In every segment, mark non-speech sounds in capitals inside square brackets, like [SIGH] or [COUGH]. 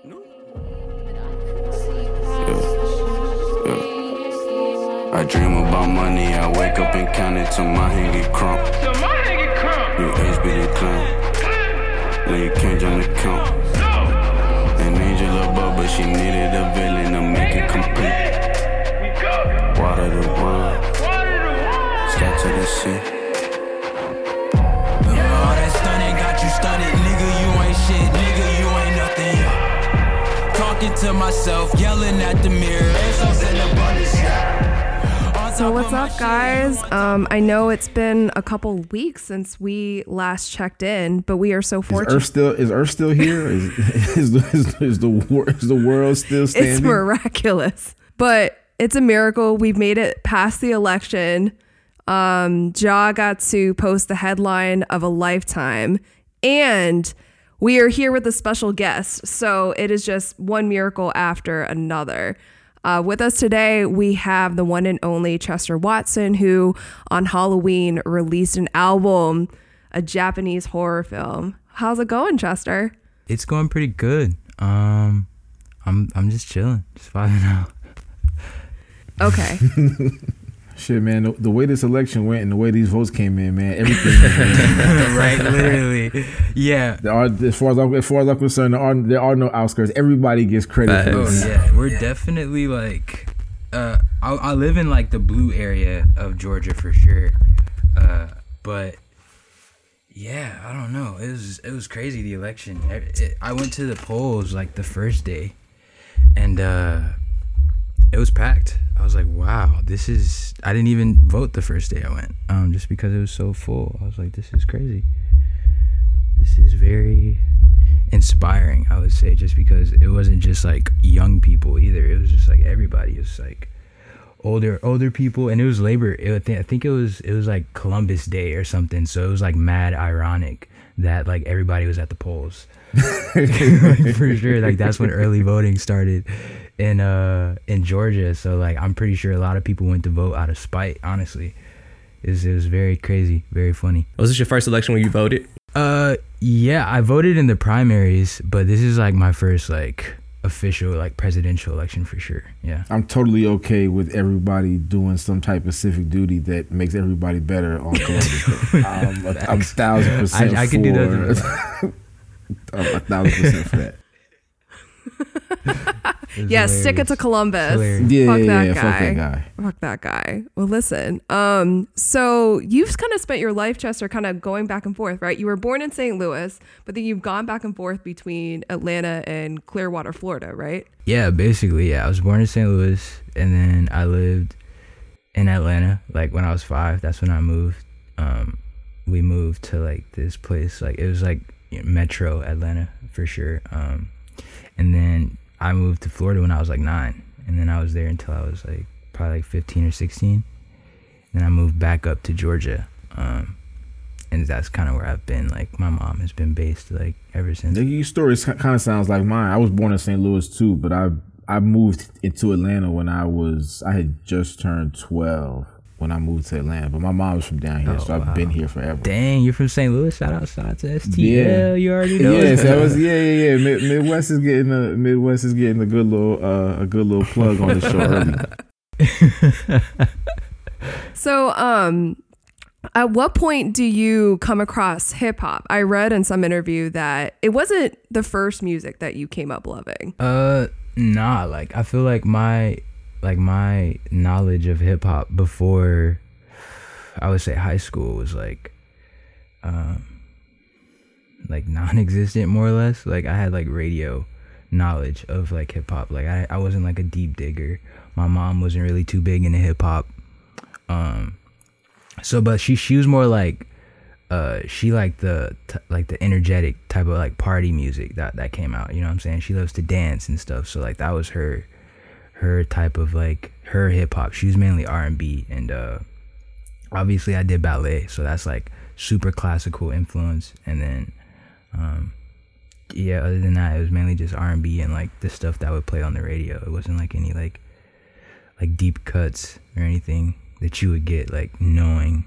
I dream about money, I wake up and count it till my hand get crump. Till my hand get crump. You HB clown. Now you can't jump the count. An angel above, but she needed a villain to make it complete. We go. Water the world, Water the world. sky to the sea. Yeah. Talking to myself, yelling at the mirror. Answers in abundance. Yeah. On So what's up, guys? Um, I know it's been a couple weeks since we last checked in, but we are so Is fortunate. Earth still is Earth still here? Is [LAUGHS] is, the- is, is the wor- is the world still standing? it's miraculous, but it's a miracle. We've made it past the election. Um, Ja got to post the headline of a lifetime, and we are here with a special guest. So it is just one miracle after another. Uh, with us today, we have the one and only Chester Watson, who on Halloween released an album, a Japanese horror film. How's it going, Chester? It's going pretty good. Um, I'm I'm just chilling, just vibing out. Okay. [LAUGHS] Shit, man. The, the way this election went and the way these votes came in, man, everything. man, [LAUGHS] right, literally. Yeah. there are, as far as I'm, as far as I'm concerned, there are there are no outskirts. Everybody gets credit for Oh yeah, we're definitely like. Uh, I, I live in like the blue area of Georgia for sure. Uh, but yeah, I don't know. It was it was crazy the election. It- it- I went to the polls like the first day, and uh, it was packed. I was like, wow, this is. I didn't even vote the first day I went, um, just because it was so full. I was like, this is crazy. This is very inspiring, I would say, just because it wasn't just like young people either. It was just like everybody. It was like older older people, and it was labor. It, I think- I think it was it was like Columbus Day or something. So it was like mad ironic that like everybody was at the polls. [LAUGHS] [LAUGHS] for sure like that's when early voting started in uh in Georgia. So like I'm pretty sure a lot of people went to vote out of spite honestly. It was, it was very crazy very funny. Was this your first election where you voted? uh yeah I voted in the primaries but this is like my first like official like presidential election for sure. Yeah. I'm totally okay with everybody doing some type of civic duty that makes everybody better on [LAUGHS] Columbus Day. I'm, a, I'm a thousand percent I, I for, can do that. [LAUGHS] I'm a thousand percent for that. It was yeah, stick it to. Columbus. Yeah, Fuck yeah, that yeah, guy. fuck that guy. Fuck that guy. Well, listen. Um, so you've kind of spent your life, Chester, kind of going back and forth, right? You were born in St. Louis, but then you've gone back and forth between Atlanta and Clearwater, Florida, right? Yeah, basically, yeah. I was born in St. Louis, and then I lived in Atlanta. Like when I was five, that's when I moved. Um, we moved to like this place, like it was like you know, Metro Atlanta for sure. Um, and then I moved to Florida when I was like nine, and then I was there until I was like probably like fifteen or sixteen. Then I moved back up to Georgia, um, and that's kind of where I've been. Like my mom has been based like ever since. Your story kind of sounds like mine. I was born in St. Louis too, but I I moved into Atlanta when I was I had just turned twelve when I moved to Atlanta. But my mom was from down here, Oh, so I've wow. been here forever. Dang, you're from St. Louis. Shout out, shout out to STL. Yeah. You already know. Yes, that was yeah, yeah, yeah. Mid- Midwest is getting a Midwest is getting a good little uh, a good little plug on the show early. [LAUGHS] So, um, at what point do you come across hip hop? I read in some interview that it wasn't the first music that you came up loving. Uh, nah. Like I feel like my like my knowledge of hip hop before I would say high school was like um like [LAUGHS] non-existent more or less. Like I had like radio knowledge of like hip hop. Like I I wasn't like a deep digger. My mom wasn't really too big into hip hop. Um, so but she she was more like uh she liked the t- like the energetic type of like party music that that came out you know what i'm saying she loves to dance and stuff so like that was her her type of like her hip hop she was mainly r&b and uh obviously i did ballet so that's like super classical influence and then um yeah other than that it was mainly just r&b and like the stuff that would play on the radio it wasn't like any like like deep cuts or anything that you would get like knowing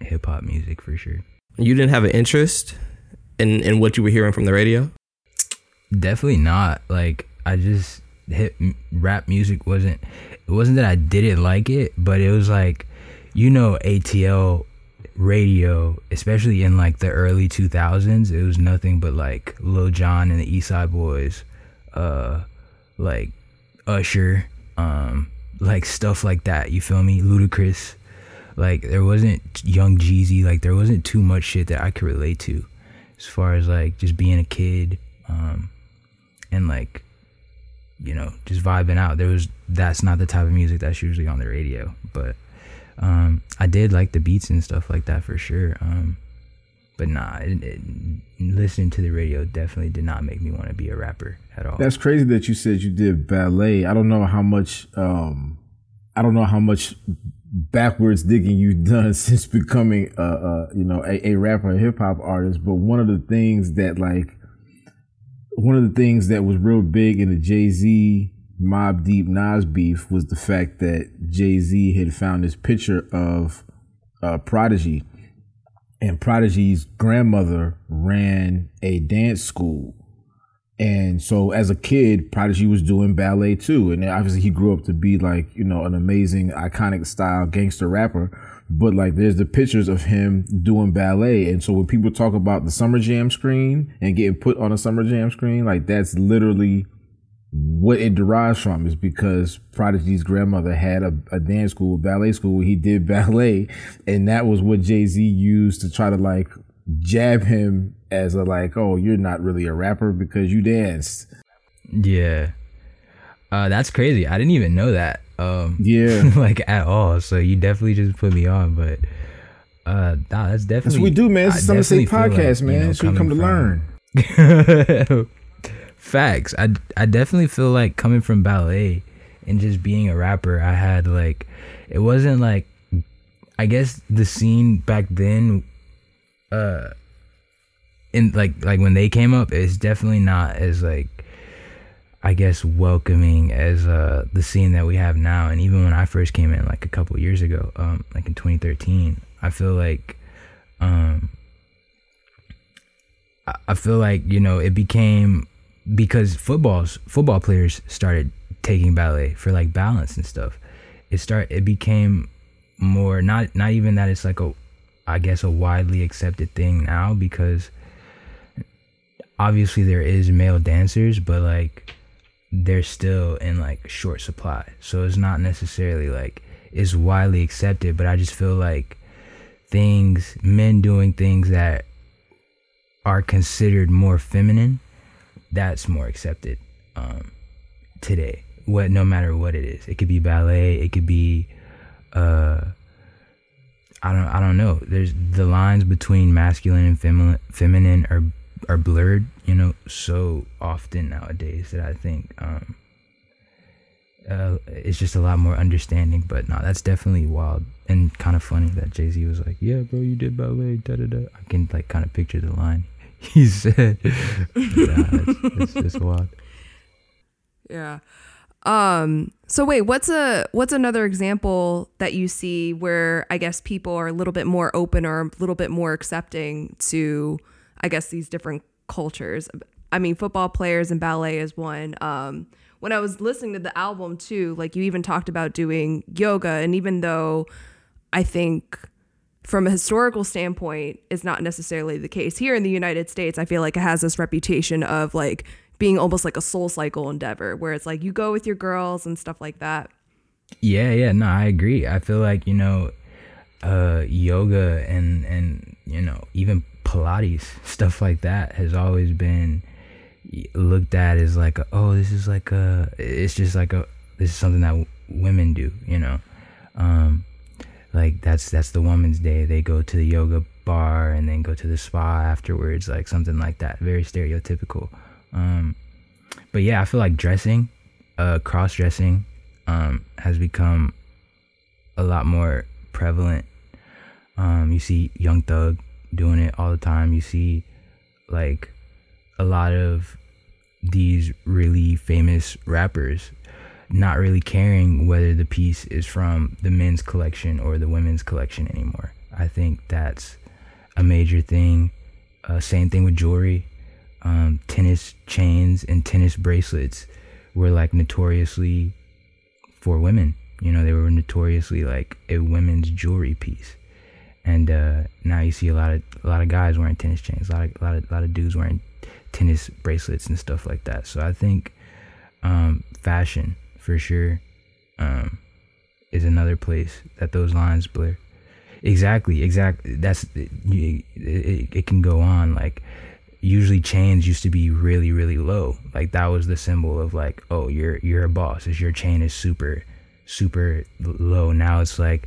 hip hop music for sure. You didn't have an interest in, in what you were hearing from the radio? definitely not. Like I just hit m- rap music wasn't. It wasn't that I didn't like it, but it was like, you know, ATL radio, especially in like the early 2000s, it was nothing but like Lil Jon and the East Side Boyz, uh, like Usher, um, like stuff like that. You feel me? Ludacris. Like there wasn't Young Jeezy. Like there wasn't too much shit that I could relate to, as far as like just being a kid, um, and like, you know, just vibing out. There was that's not the type of music that's usually on the radio, but um, I did like the beats and stuff like that for sure. Um, but nah, it, it, listening to the radio definitely did not make me want to be a rapper at all. That's crazy that you said you did ballet. I don't know how much. Um, I don't know how much backwards digging you've [LAUGHS] done since becoming, a, a you know, a, a rapper, a hip hop artist. But one of the things that like, one of the things that was real big in the Jay Z Mobb Deep Nas beef was the fact that Jay Z had found this picture of uh, Prodigy, and Prodigy's grandmother ran a dance school. And so as a kid, Prodigy was doing ballet too. And obviously he grew up to be like, you know, an amazing, iconic style gangster rapper. But like there's the pictures of him doing ballet. And so when people talk about the Summer Jam screen and getting put on a Summer Jam screen, like that's literally what it derives from is because Prodigy's grandmother had a, a dance school, a ballet school. He did [LAUGHS] ballet, and that was what Jay Z used to try to like jab him as a like, oh, you're not really a rapper because you danced. Yeah, uh, that's crazy. I didn't even know that. Um, Yeah. [LAUGHS] like at all. So you definitely just put me on, but uh, nah, that's definitely That's what we do, man. This I Something to Say podcast, like, man. know, so you come to learn. [LAUGHS] Facts. I I definitely feel like coming from ballet and just being a rapper, I had like it wasn't like I guess the scene back then uh in like like when they came up it's definitely not as like I guess welcoming as uh the scene that we have now and even when I first came in like a couple years ago um like in 2013 I feel like um I- feel like you know it became because footballs football players started taking ballet for like balance and stuff. It start it became more not not even that it's like a I guess a widely accepted thing now because obviously there is male dancers but like they're still in like short supply. So it's not necessarily like it's widely accepted, but I just feel like things men doing things that are considered more feminine that's more accepted um, today. What no matter what it is, it could be ballet, it could be, uh, I don't I don't know. There's the lines between masculine and feminine feminine are are blurred, you know, so often nowadays that I think um, uh, it's just a lot more understanding. But no, that's definitely wild and kind of funny that Jay Z was like, "Yeah, bro, you did ballet." Da da da. I can like kind of picture the line [LAUGHS] he said. yeah, it's, it's, it's wild. Yeah. Um so wait, what's a what's another example that you see where I guess people are a little bit more open or a little bit more accepting to I guess these different cultures. I mean, football players and ballet is one. Um when I was listening to the album too, like you even talked about doing yoga and even though I think from a historical standpoint is not necessarily the case here in the United States. I feel like it has this reputation of like being almost like a soul cycle endeavor where it's like you go with your girls and stuff like that. Yeah, yeah, no, I agree. I feel like, you know, uh yoga and and you know, even pilates, stuff like that has always been looked at as like a, oh, this is like a it's just like a this is something that w- women do, you know. Um like that's that's the woman's day. They go to the yoga bar and then go to the spa afterwards, like something like that. Very stereotypical. Um, but yeah, I feel like dressing, uh, cross dressing, um, has become a lot more prevalent. Um, you see Young Thug doing it all the time. You see like a lot of these really famous rappers not really caring whether the piece is from the men's collection or the women's collection anymore. I think that's a major thing. Uh, same thing with jewelry. um, tennis chains and tennis bracelets were like notoriously for women. You know, they were notoriously like a women's jewelry piece. And uh, now you see a lot of a lot of guys wearing tennis chains, a lot of a lot of, a lot of dudes wearing tennis bracelets and stuff like that. So I think um, fashion for sure um, is another place that those lines blur. Exactly, exactly. That's it, it, it can go on like usually chains used to be really really low like that was the symbol of like oh you're you're a boss is your chain is super super low now it's like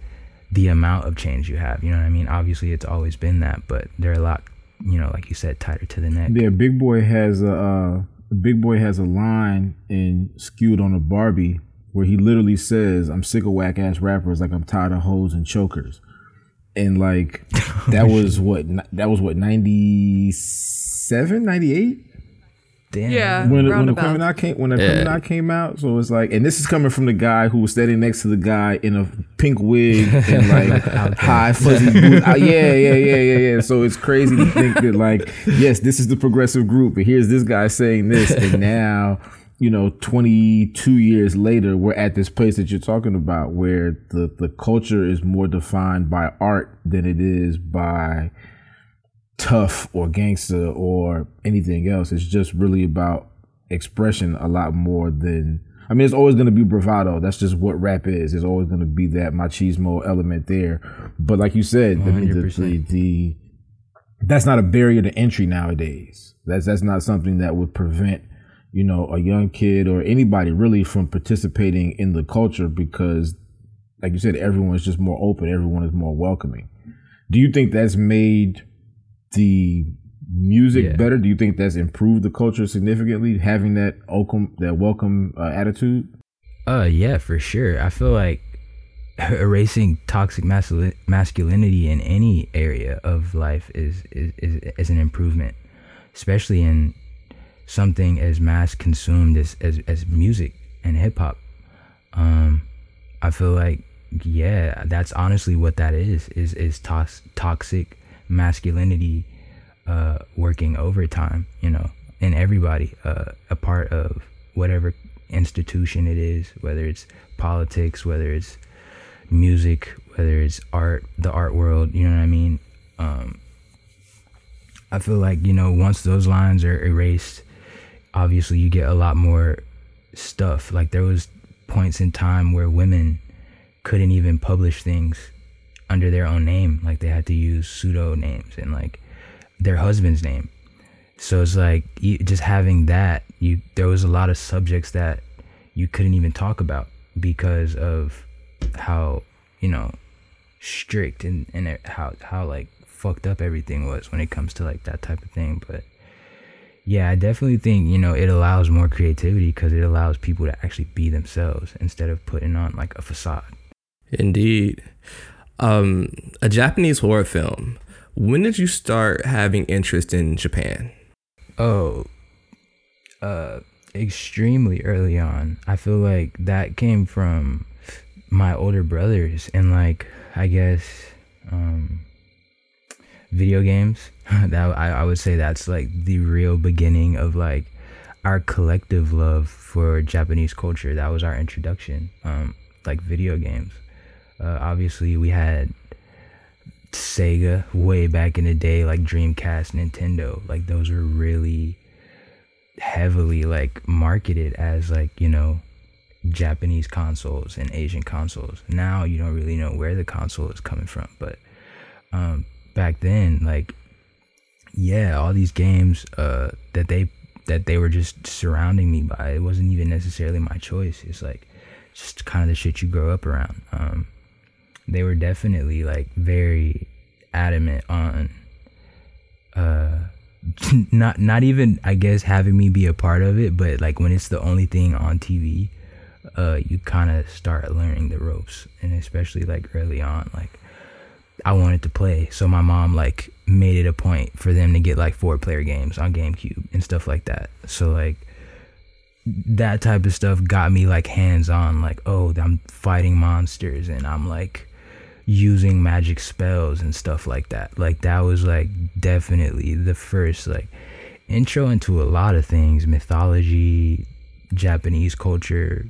the amount of change you have you know what i mean? Obviously it's always been that but they're a lot you know like you said tighter to the neck. Yeah, Big Boi has a uh, Big Boi has a line in Skew It on the Bar-B where he literally says, "I'm sick of whack ass rappers, like I'm tired of hoes and chokers," and like [LAUGHS] that was what that was what 97, 98? Damn Yeah. when when the criminal came when the Yeah. criminal came out. So it's like, and this is coming from the guy who was standing next to the guy in a pink wig [LAUGHS] and like high fuzzy [LAUGHS] boots. Uh, yeah, yeah, yeah, yeah, yeah. So it's crazy to think that like, yes, this is the progressive group, but here's this guy saying this, and [LAUGHS] now. You know, 22 years later, we're at this place that you're talking about where the, the culture is more defined by art than it is by tough or gangster or anything else. It's just really about expression a lot more than. I mean, it's always going to be bravado. That's just what rap is. It's always going to be that machismo element there. But like you said, the, the, 100%. the that's not a barrier to entry nowadays. That's that's not something that would prevent you know a young kid or anybody really from participating in the culture because, like you said, everyone is just more open. Everyone is more welcoming. Do you think that's made the music Yeah. better? Do you think that's improved the culture significantly? Having that welcome that welcome uh, attitude. Uh, yeah, for sure. I feel like [LAUGHS] erasing toxic masculi- masculinity in any area of life is, is is is an improvement, especially in something as mass consumed as as, as music and hip hop. Um, I feel like yeah, that's honestly what that is is is tox- toxic masculinity uh, working overtime. You know, in everybody, uh, a part of whatever institution it is, whether it's politics, whether it's music, whether it's art, the art world. You know what I mean? Um, I feel like you know once those lines are erased, obviously you get a lot more stuff. Like there was points in time where women couldn't even publish things under their own name. Like they had to use pseudo names and like their husband's name. So it's like you, just having that, you there was a lot of subjects that you couldn't even talk about because of how you know strict and and how how like fucked up everything was when it comes to like that type of thing. But yeah, I definitely think you know it allows more creativity because it allows people to actually be themselves instead of putting on like a facade. Indeed. Um, a Japanese horror film. When did you start having interest in Japan? Oh, uh, extremely early on. I feel like that came from my older brothers and like I guess um video games. [LAUGHS] that I, I would say that's like the real beginning of like our collective love for Japanese culture. That was our introduction. Um, like video games. Uh, obviously we had Sega way back in the day, like Dreamcast, Nintendo. Like those were really heavily like marketed as like, you know, Japanese consoles and Asian consoles. Now you don't really know where the console is coming from, but um back then like yeah, all these games uh that they that they were just surrounding me by. It wasn't even necessarily my choice. It's like just kind of the shit you grow up around. Um they were definitely like very adamant on uh [LAUGHS] not not even I guess having me be a part of it, but like when it's the only thing on TV, uh you kind of start learning the ropes and especially like early on like I wanted to play, so my mom like made it a point for them to get like four player games on GameCube and stuff like that. So like that type of stuff got me like hands on like oh I'm fighting monsters and I'm like using magic spells and stuff like that. Like that was like definitely the first like intro into a lot of things, mythology, Japanese culture,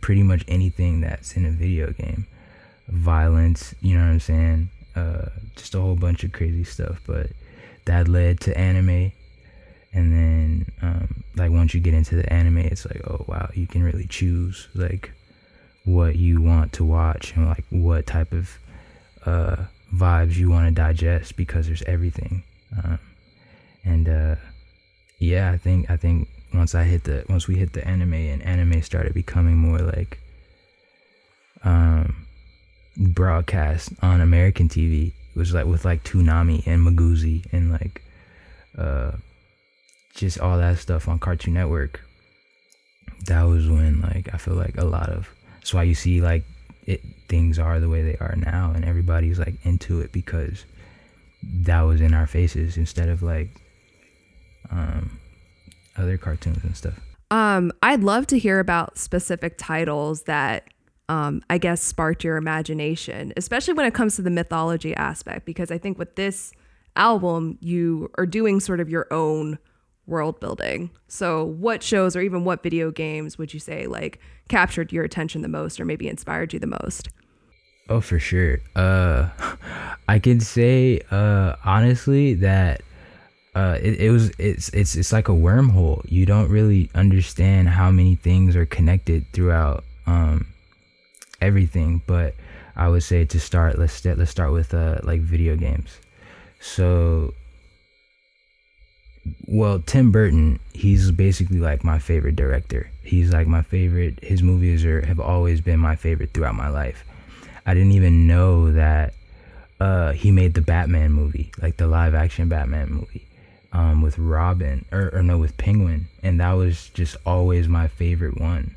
pretty much anything that's in a video game. Violence, you know what I'm saying? Uh, just a whole bunch of crazy stuff. But that led to anime. And then, um, like, once you get into the anime, it's like, oh, wow, you can really choose, like, what you want to watch and, like, what type of uh, vibes you want to digest because there's everything. Um, and, uh, yeah, I think, I think once I hit the, once we hit the anime and anime started becoming more like, um, broadcast on American TV. It was like with like Toonami and Miguzi and like uh just all that stuff on Cartoon Network. That was when like I feel like a lot of that's why you see like it things are the way they are now and everybody's like into it because that was in our faces instead of like um other cartoons and stuff. Um, I'd love to hear about specific titles that um, I guess sparked your imagination, especially when it comes to the mythology aspect, because I think with this album, you are doing sort of your own world building. So, what shows or even what video games would you say like captured your attention the most or maybe inspired you the most? Oh, for sure. Uh, [LAUGHS] I can say uh, honestly that uh, it, it was it's it's it's like a wormhole. You don't really understand how many things are connected throughout um, everything. But I would say to start, let's let's start with uh, like video games. So, well, Tim Burton, he's basically like my favorite director. He's like my favorite. His movies are have always been my favorite throughout my life. I didn't even know that uh, he made the Batman movie, like the live action Batman movie, um, with Robin or, or no, with Penguin, and that was just always my favorite one.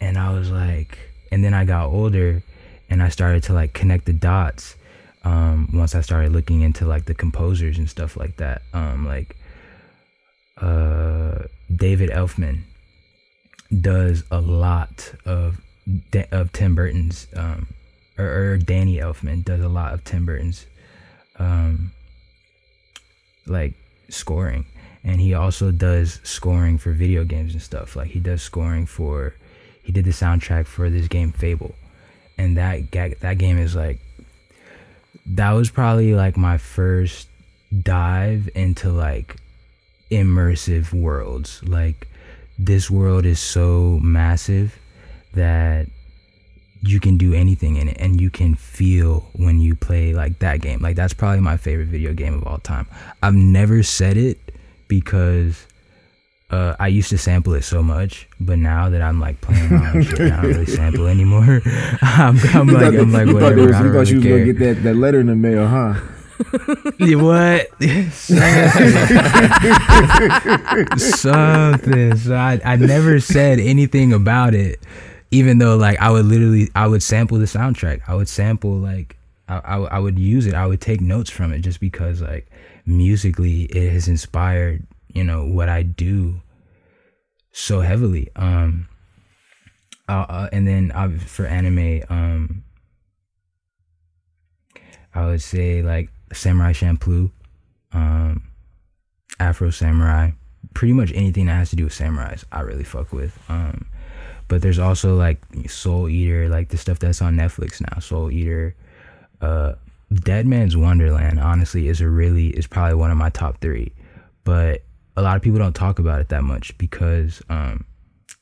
And I was like, and then I got older, and I started to like connect the dots. Um, once I started looking into like the composers and stuff like that, um, like uh, David Elfman does a lot of of Tim Burton's um, or, or, Danny Elfman does a lot of Tim Burton's um, like scoring, and he also does scoring for video games and stuff. Like he does scoring for he did the soundtrack for this game Fable, and that that game is like that was probably like my first dive into like immersive worlds. Like this world is so massive that you can do anything in it and you can feel when you play like that game. Like that's probably my favorite video game of all time. I've never said it because uh, I used to sample it so much, but now that I'm like playing my own shit, I don't really [LAUGHS] sample anymore. [LAUGHS] I'm, I'm like, I'm like, whatever. You thought, was, you thought you was gonna get that, that letter in the mail, huh? [LAUGHS] what? [LAUGHS] Something. So I, I never said anything about it, even though like I would literally I would sample the soundtrack. I would sample like I, I, I would use it. I would take notes from it just because like musically it has inspired you know what I do so heavily. Um, uh, uh, and then uh, for anime, um, I would say like Samurai Champloo, um, Afro Samurai, pretty much anything that has to do with samurais, I really fuck with. Um, but there's also like Soul Eater, like the stuff that's on Netflix now. Soul Eater, uh, Dead Man's Wonderland, honestly, is a really is probably one of my top three. But a lot of people don't talk about it that much because um,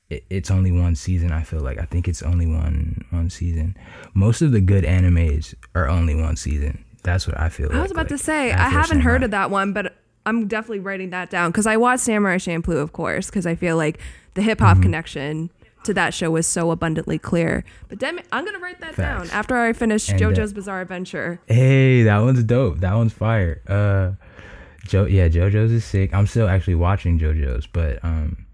it, it's only one season. I feel like I think it's only one one season. Most of the good animes are only one season. That's what I feel. I was like, about to say I haven't heard of that one, but I'm definitely writing that down because I watched Samurai Champloo, of course, because I feel like the hip Mm-hmm. hop connection to that show was so abundantly clear. But damn it, I'm gonna write that down after I finish And, uh, JoJo's Bizarre Adventure. Hey, that one's dope. That one's fire. Uh, Jo, yeah, JoJo's is sick. I'm still actually watching JoJo's, but um,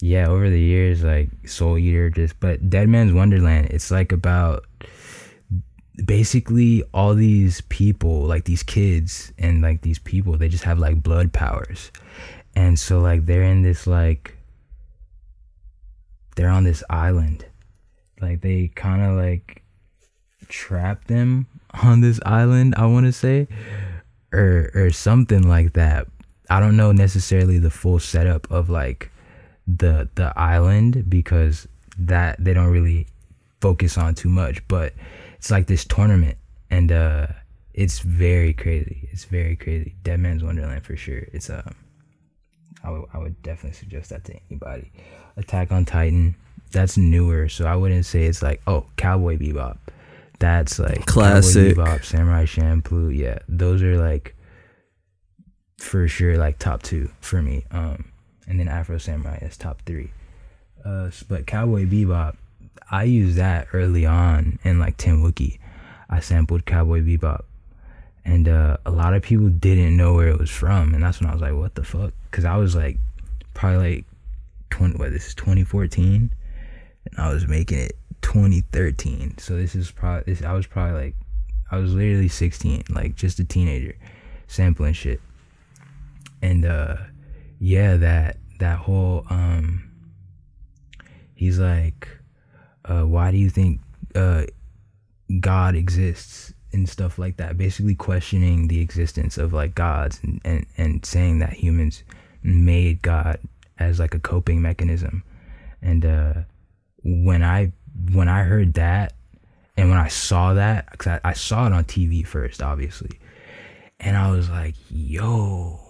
yeah, over the years, like Soul Eater, just but Dead Man's Wonderland. It's like about basically all these people, like these kids and like these people, they just have like blood powers, and so like they're in this like they're on this island, like they kind of like trap them [LAUGHS] on this island. I want to say or or something like that. I don't know necessarily the full setup of like the the island because that they don't really focus on too much, but it's like this tournament and uh it's very crazy. It's very crazy. Dead Man's Wonderland for sure. It's um I would I would definitely suggest that to anybody. Attack on Titan, that's newer, so I wouldn't say it's like oh Cowboy Bebop. That's like Classic. Cowboy Bebop, Samurai Champloo. Yeah, those are like for sure like top two for me. Um, and then Afro Samurai is top three. Uh, but Cowboy Bebop, I used that early on in like Tin Wookie. I sampled Cowboy Bebop, and uh, a lot of people didn't know where it was from, and that's when I was like, "What the fuck?" Because I was like, probably like twenty. What this is twenty fourteen, and I was making it twenty thirteen. So this is probably this. I was probably like, I was literally sixteen, like just a teenager, sampling shit and uh yeah that that whole um he's like uh why do you think uh god exists and stuff like that basically questioning the existence of like gods and and, and saying that humans made god as like a coping mechanism and uh when i when i heard that and when i saw that because I, I saw it on tv first obviously and i was like yo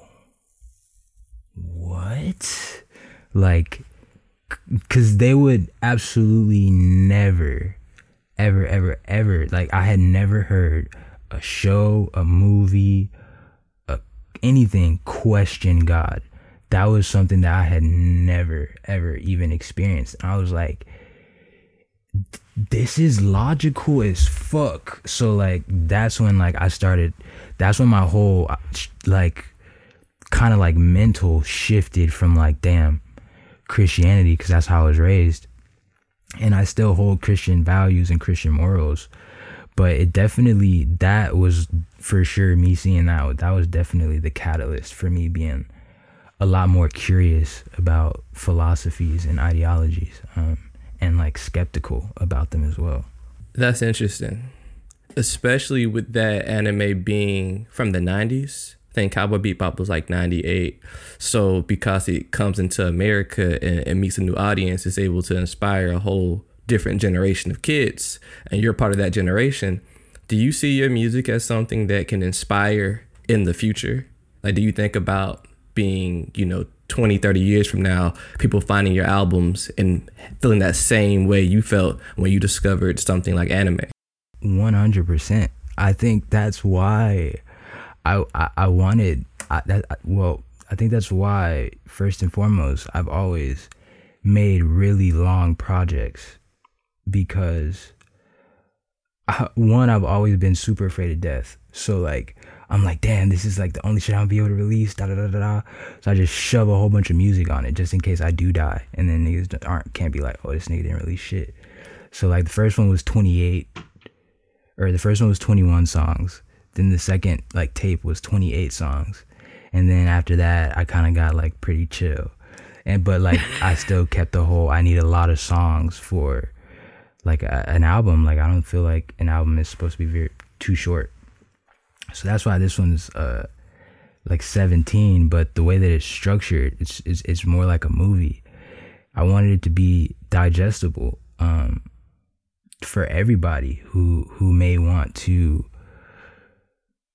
what? Like, because they would absolutely never, ever, ever, ever, like, I had never heard a show, a movie, a, anything question God. That was something that I had never, ever even experienced. And I was like, this is logical as fuck. So, like, that's when, like, I started, that's when my whole, like, kind of like mental shifted from like damn Christianity because that's how I was raised. And I still hold Christian values and Christian morals. But it definitely that was for sure me seeing that that was definitely the catalyst for me being a lot more curious about philosophies and ideologies um, and like skeptical about them as well. That's interesting, especially with that anime being from the 90s. Think Cowboy Bebop was like 98. So because it comes into America and, and meets a new audience, it's able to inspire a whole different generation of kids. And you're part of that generation. Do you see your music as something that can inspire in the future? Like, do you think about being, you know, 20, 30 years from now, people finding your albums and feeling that same way you felt when you discovered something like anime? 100% i think that's why i i, I wanted I, that well i think that's why first and foremost i've always made really long projects because I, one i've always been super afraid of death. So like i'm like damn this is like the only shit i'll be able to release da da da da da. So i just shove a whole bunch of music on it just in case i do die and then niggas aren't can't be like oh this nigga didn't release shit. So like the first one was 28 or the first one was 21 songs. Then the second like tape was 28 songs. And then after that, I kind of got like pretty chill. And but like [LAUGHS] I still kept the whole I need a lot of songs for like a, an album. Like I don't feel like an album is supposed to be very too short. So that's why this one's uh like 17, but the way that it's structured, it's it's, it's more like a movie. I wanted it to be digestible. Um for everybody who who may want to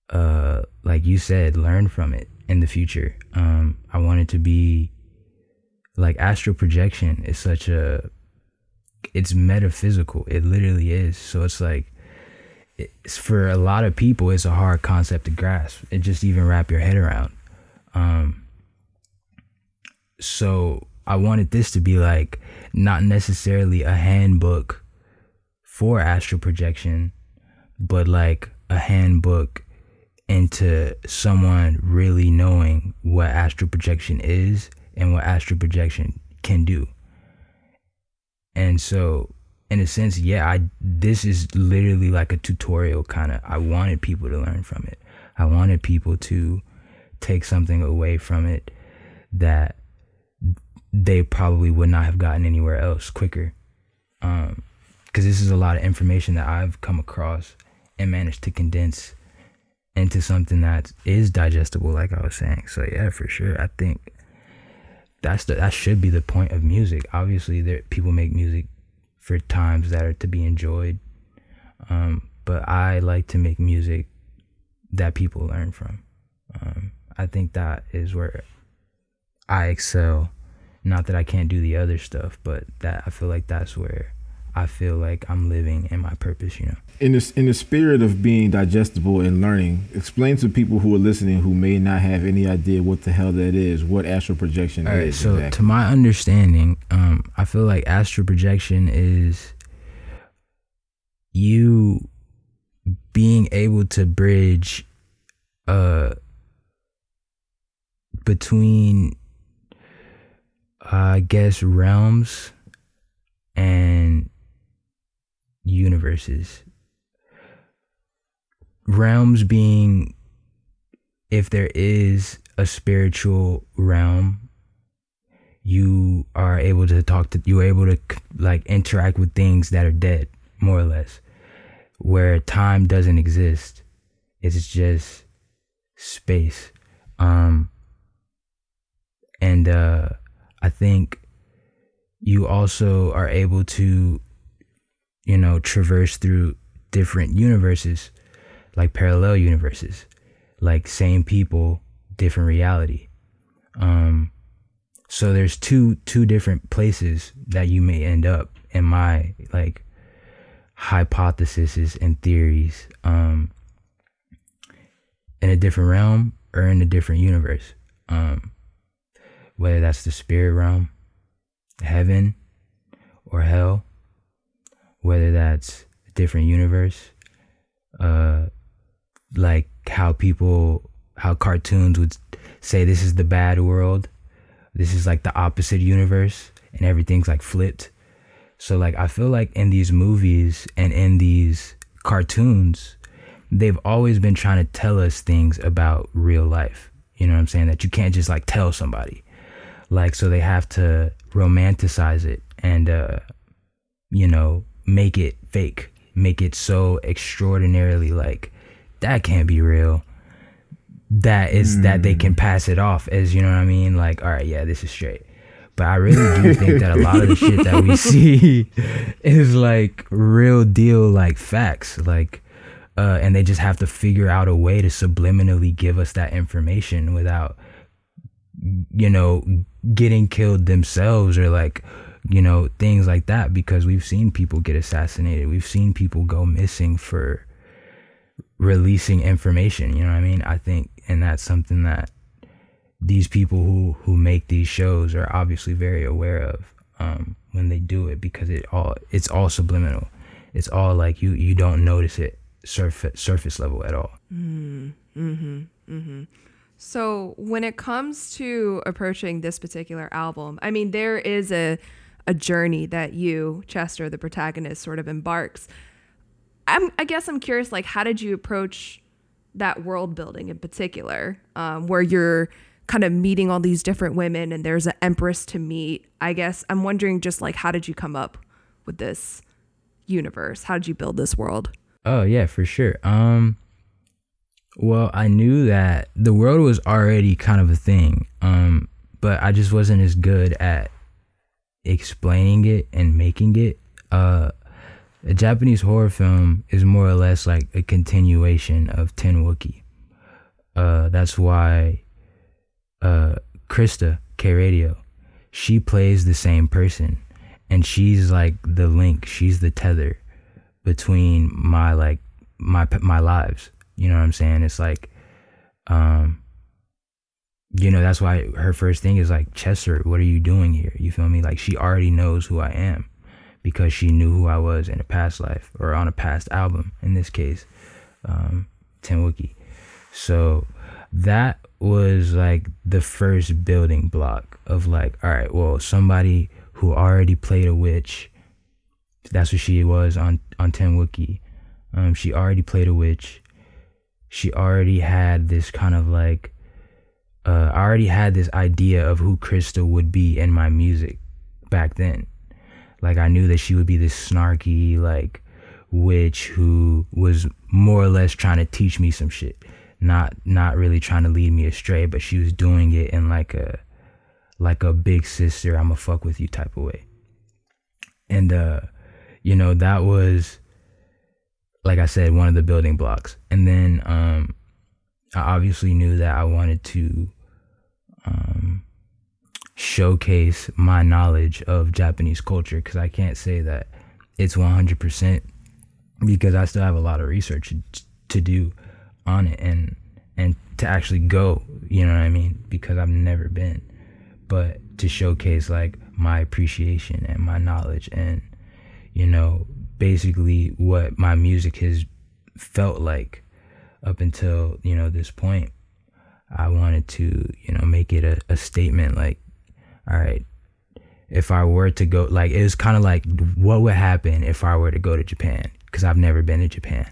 uh like you said learn from it in the future. Um i want it to be like astral projection is such a it's metaphysical. It literally is. So it's like it's for a lot of people it's a hard concept to grasp. And just even wrap your head around. Um so i wanted this to be like not necessarily a handbook for astral projection, but like a handbook into someone really knowing what astral projection is and what astral projection can do. And so in a sense, yeah, I this is literally like a tutorial kind of I wanted people to learn from it. I wanted people to take something away from it that they probably would not have gotten anywhere else quicker. Um because this is a lot of information that I've come across and managed to condense into something that is digestible, like I was saying. So yeah, for sure, I think that's the that should be the point of music. Obviously, there people make music for times that are to be enjoyed, um, but I like to make music that people learn from. Um, I think that is where I excel. Not that I can't do the other stuff, but that I feel like that's where I feel like I'm living in my purpose, you know. In the in the spirit of being digestible and learning, explain to people who are listening who may not have any idea what the hell that is, what astral projection All right, is. so exactly. to my understanding, um, I feel like astral projection is you being able to bridge uh between I guess realms and universes. Realms being if there is a spiritual realm you are able to talk to you're able to like interact with things that are dead more or less where time doesn't exist it's just space um and uh i think you also are able to you know traverse through different universes like parallel universes like same people different reality. Um so there's two two different places that you may end up in my like hypotheses and theories um in a different realm or in a different universe. Um whether that's the spirit realm heaven or hell whether that's a different universe uh like how people how cartoons would say this is the bad world this is like the opposite universe and everything's like flipped. So like i feel like in these movies and in these cartoons they've always been trying to tell us things about real life. You know what i'm saying? That you can't just like tell somebody. Like so they have to romanticize it and uh you know make it fake make it so extraordinarily like that can't be real. That is that they can pass it off as you know what I mean? Like all right yeah this is straight. But I really do think that a lot of the shit that we [LAUGHS] see is like real deal like facts like uh and they just have to figure out a way to subliminally give us that information without you know getting killed themselves or like you know things like that because we've seen people get assassinated. We've seen people go missing for releasing information you know what i mean? I think and that's something that these people who who make these shows are obviously very aware of um when they do it because it all it's all subliminal. It's all like you you don't notice it surface surface level at all. Mm-hmm, mm-hmm, mm-hmm. So when it comes to approaching this particular album, I mean there is a a journey that you, Chester, the protagonist, sort of embarks. I'm, I guess I'm curious, like, how did you approach that world building in particular, um, where you're kind of meeting all these different women and there's an empress to meet? I guess I'm wondering, just like, how did you come up with this universe? How did you build this world? Oh yeah, for sure. Um well, I knew that the world was already kind of a thing. Um but I just wasn't as good at explaining it and making it. Uh a Japanese horror film is more or less like a continuation of Tin Wookie. Uh that's why uh Krista K Radio, she plays the same person and she's like the link, she's the tether between my like my my lives. You know what I'm saying? It's like, um, you know, that's why her first thing is like, Chester, what are you doing here? You feel me? Like she already knows who I am because she knew who I was in a past life or on a past album. In this case, um, Tin Wookie. So that was like the first building block of like, all right, well, somebody who already played a witch that's what she was on on Tin Wookie. Um, she already played a witch. She already had this kind of like, uh, I already had this idea of who Crystal would be in my music back then. Like I knew that she would be this snarky like witch who was more or less trying to teach me some shit. not not really trying to lead me astray, but she was doing it in like a like a big sister, I'ma fuck with you type of way. And uh, you know, that was like I said, one of the building blocks. And then um I obviously knew that I wanted to um showcase my knowledge of Japanese culture because I can't say that it's 100% because I still have a lot of research to do on it and and to actually go, you know what I mean? Because I've never been. But to showcase like my appreciation and my knowledge and you know, basically what my music has felt like up until, you know, this point. I wanted to, you know, make it a, a statement like, all right, if I were to go, like, it was kind of like, what would happen if I were to go to Japan? Because I've never been to Japan.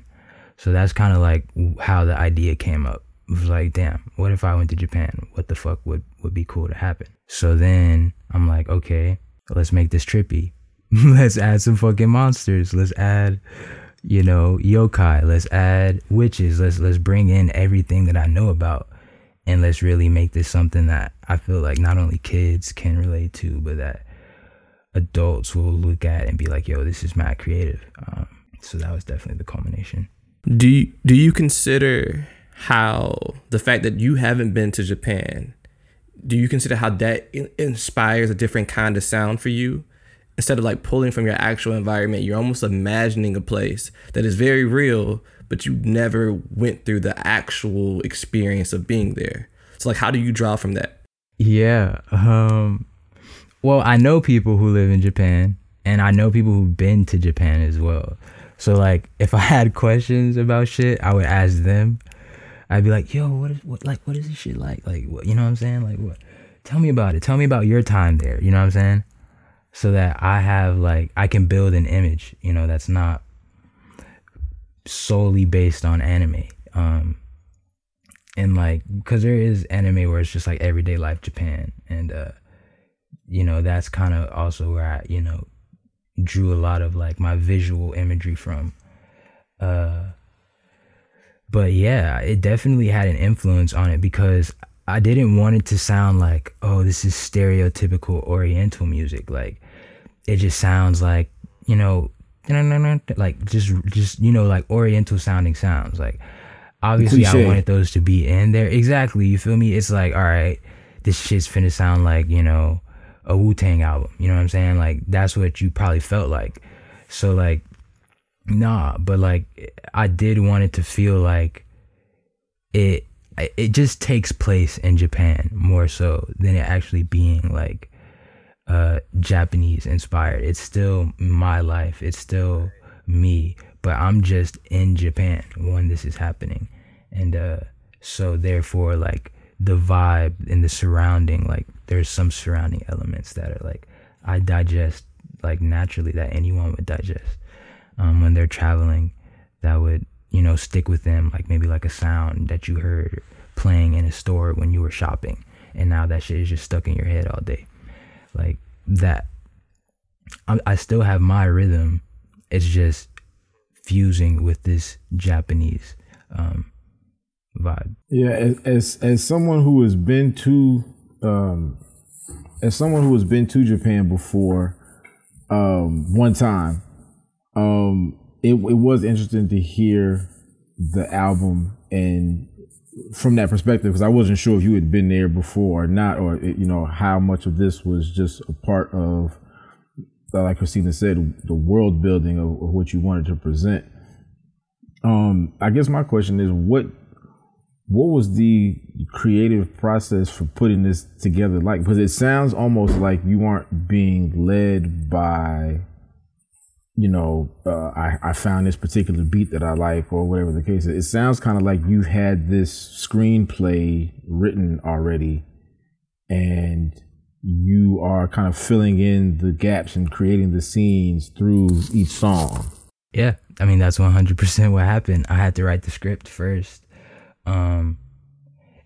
So that's kind of like how the idea came up. It was like, damn, what if I went to Japan? What the fuck would, would be cool to happen? So then I'm like, okay, let's make this trippy. [LAUGHS] let's add some fucking monsters. Let's add, you know, yokai. Let's add witches. Let's let's bring in everything that I know about, and let's really make this something that I feel like not only kids can relate to, but that adults will look at and be like, "Yo, this is mad creative." Um, so that was definitely the culmination. Do you, do you consider how the fact that you haven't been to Japan, do you consider how that inspires a different kind of sound for you? Instead of like pulling from your actual environment, you're almost imagining a place that is very real, but you never went through the actual experience of being there. So like how do you draw from that? Yeah. Um well, I know people who live in Japan and I know people who've been to Japan as well. So like if I had questions about shit, I would ask them. I'd be like, "Yo, what is what like what is this shit like? Like what, you know what I'm saying? Like what? Tell me about it. Tell me about your time there. You know what I'm saying? So that I have like I can build an image, you know, that's not solely based on anime. Um and like because there is anime where it's just like everyday life Japan. And uh you know that's kind of also where I you know drew a lot of like my visual imagery from. Uh but yeah it definitely had an influence on it because I didn't want it to sound like oh this is stereotypical oriental music. Like it just sounds like you know like just just you know like oriental sounding sounds like obviously Cliche. I wanted those to be in there. Exactly. You feel me? It's like, all right, this shit's finna sound like, you know, a Wu Tang album. You know what I'm saying? Like that's what you probably felt like. So like, nah, but like I did want it to feel like it it just takes place in Japan more so than it actually being like uh Japanese inspired. It's still my life. It's still me, but I'm just in Japan when this is happening. And uh so therefore like the vibe and the surrounding like there's some surrounding elements that are like I digest like naturally that anyone would digest um when they're traveling that would you know stick with them like maybe like a sound that you heard playing in a store when you were shopping and now that shit is just stuck in your head all day like that I, I still have my rhythm. It's just fusing with this japanese um vibe. Yeah, as as, as someone who has been to um, as someone who has been to Japan before, um, one time, um, it it was interesting to hear the album and from that perspective because I wasn't sure if you had been there before or not, or you know how much of this was just a part of, like Christina said, the world building of, of what you wanted to present. Um, I guess my question is what what was the creative process for putting this together like because it sounds almost like you aren't being led by you know uh, I, I found this particular beat that i like or whatever the case is it sounds kind of like you had this screenplay written already and you are kind of filling in the gaps and creating the scenes through each song Yeah, I mean that's one hundred percent what happened. I had to write the script first, um,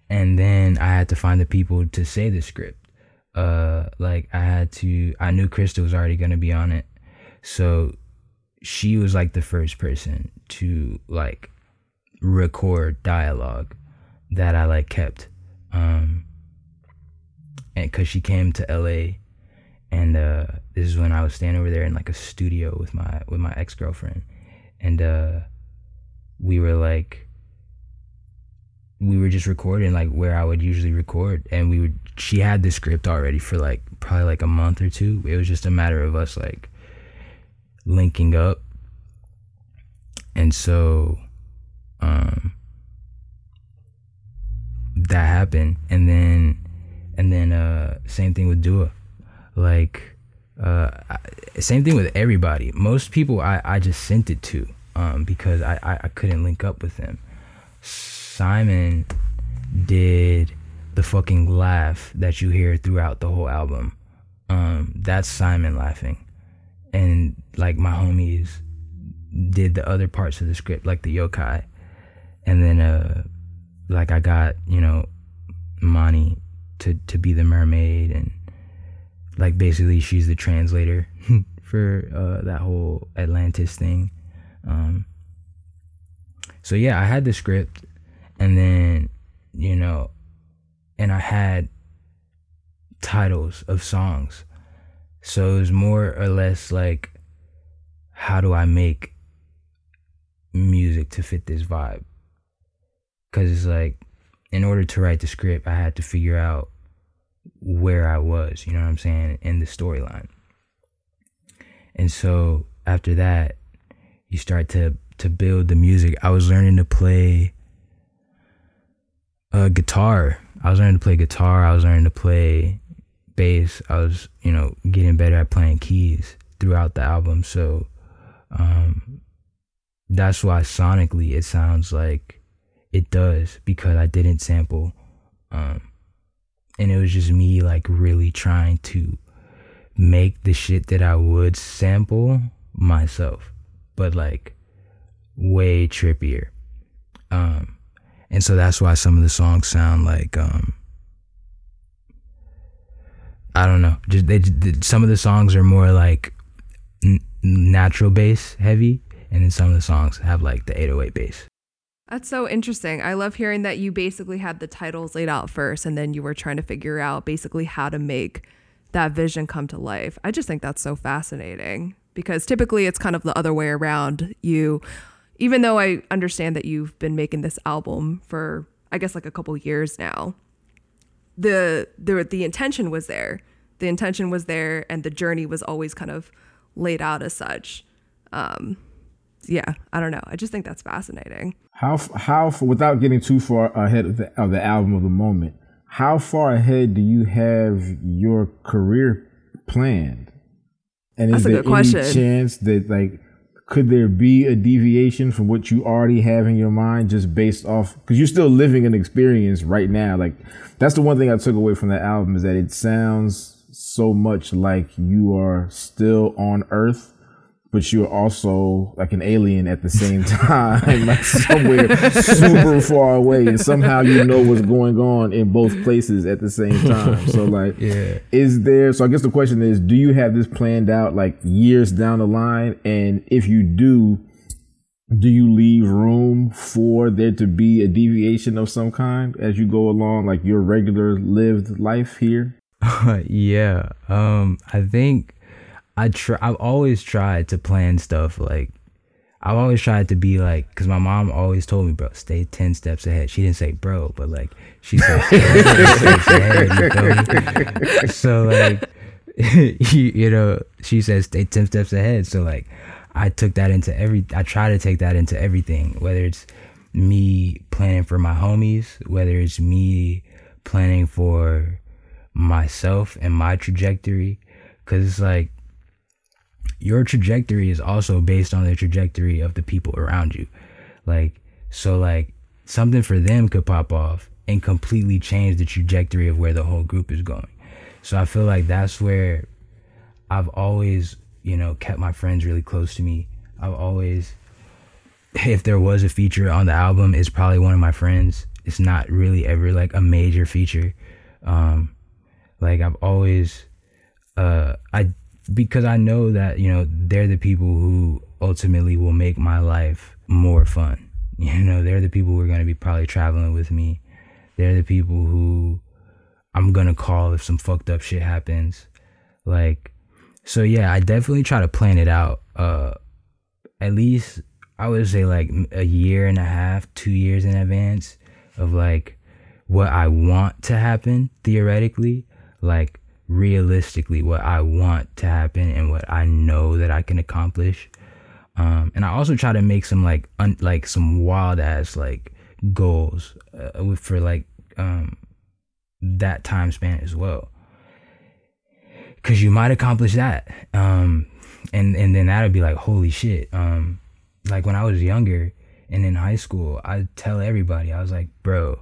and then I had to find the people to say the script. Uh, like I had to. I knew Crystal was already gonna be on it, so she was like the first person to like record dialogue. that I like kept. Um, and cause she came to LA and uh this is when I was standing over there in like a studio with my with my ex girlfriend. And uh we were like we were just recording like where I would usually record and we would she had the script already for like probably like a month or two. It was just a matter of us like linking up. And so um that happened and then and then uh same thing with Dua. Like uh same thing with everybody. Most people I I just sent it to um because I I, I couldn't link up with them. Simon did the fucking laugh that you hear throughout the whole album. Um, that's Simon laughing. And like my homies did the other parts of the script, like the yokai. And then uh like I got, you know, Mani to to be the mermaid and like basically she's the translator [LAUGHS] for uh that whole Atlantis thing. Um so yeah, I had the script and then, you know, and I had titles of songs. So it was more or less like, how do I make music to fit this vibe? Because it's like, in order to write the script, I had to figure out where I was, you know what I'm saying, in the storyline. And so after that, you start to to build the music. I was learning to play uh, guitar. I was learning to play guitar. I was learning to play bass. I was, you know, getting better at playing keys throughout the album. So um, that's why sonically it sounds like it does because I didn't sample. Um, and it was just me like really trying to make the shit that I would sample myself, but like way trippier. Um, and so that's why some of the songs sound like um I don't know. Just they, some of the songs are more like n- natural bass heavy, and then some of the songs have like the 808 bass. That's so interesting. I love hearing that you basically had the titles laid out first and then you were trying to figure out basically how to make that vision come to life. I just think that's so fascinating because typically it's kind of the other way around. You even though I understand that you've been making this album for I guess like a couple years now, the the the intention was there. The intention was there and the journey was always kind of laid out as such. Um yeah, I don't know. I just think that's fascinating. How how without getting too far ahead of the, of the album of the moment, how far ahead do you have your career planned? And That's is a there good question. any chance that like could there be a deviation from what you already have in your mind just based off because you're still living an experience right now like that's the one thing i took away from the album is that it sounds so much like you are still on earth but you're also like an alien at the same [LAUGHS] time like somewhere super [LAUGHS] far away and somehow you know what's going on in both places at the same time. So [LAUGHS] like Yeah. is there so i guess the question is do you have this planned out like years down the line? And if you do do you leave room for there to be a deviation of some kind as you go along like your regular lived life here [LAUGHS] yeah. Um I think I try I've always tried to plan stuff like I've always tried to be like cuz my mom always told me, bro, stay 10 steps ahead. She didn't say bro, but like she said stay 10 steps ahead? So like [LAUGHS] you, you know, she says stay 10 steps ahead. So like I took that into every I try to take that into everything, whether it's me planning for my homies, whether it's me planning for myself and my trajectory cuz it's like your trajectory is also based on the trajectory of the people around you. Like, so like something for them could pop off and completely change the trajectory of where the whole group is going. So I feel like that's where I've always, you know, kept my friends really close to me. I've always, if there was a feature on the album, it's probably one of my friends. It's not really ever like a major feature. Um, like I've always, uh, I because I know that you know they're the people who ultimately will make my life more fun. [LAUGHS] You know, they're the people who are going to be probably traveling with me They're the people who I'm gonna call if some fucked up shit happens. Like, so yeah, I definitely try to plan it out. Uh, at least I would say like a year and a half, two years in advance of like what I want to happen theoretically, like realistically what I want to happen and what I know that I can accomplish. Um, and I also try to make some like un- like some wild ass like goals uh, for like um that time span as well. Because you might accomplish that. Um and and then that'd be like holy shit. Um like when i was younger and in high school i tell everybody i was like bro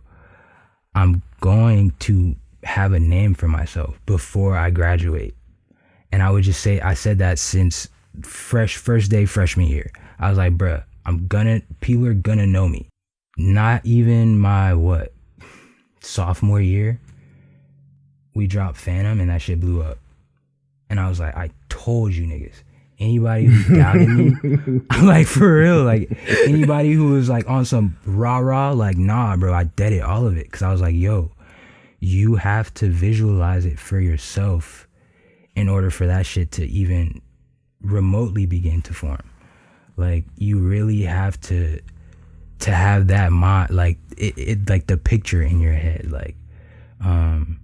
i'm going to have a name for myself before i graduate and i would just say i said that since fresh first day freshman year i was like bro i'm gonna people are gonna know me not even my what sophomore year we dropped phantom and that shit blew up and I was like, I told you niggas. Anybody who [LAUGHS] doubted me, I'm like for real. Like anybody who was like on some rah rah, like nah, bro. I did it all of it because I was like, yo, you have to visualize it for yourself in order for that shit to even remotely begin to form. Like you really have to to have that mind, like it, it like the picture in your head, like um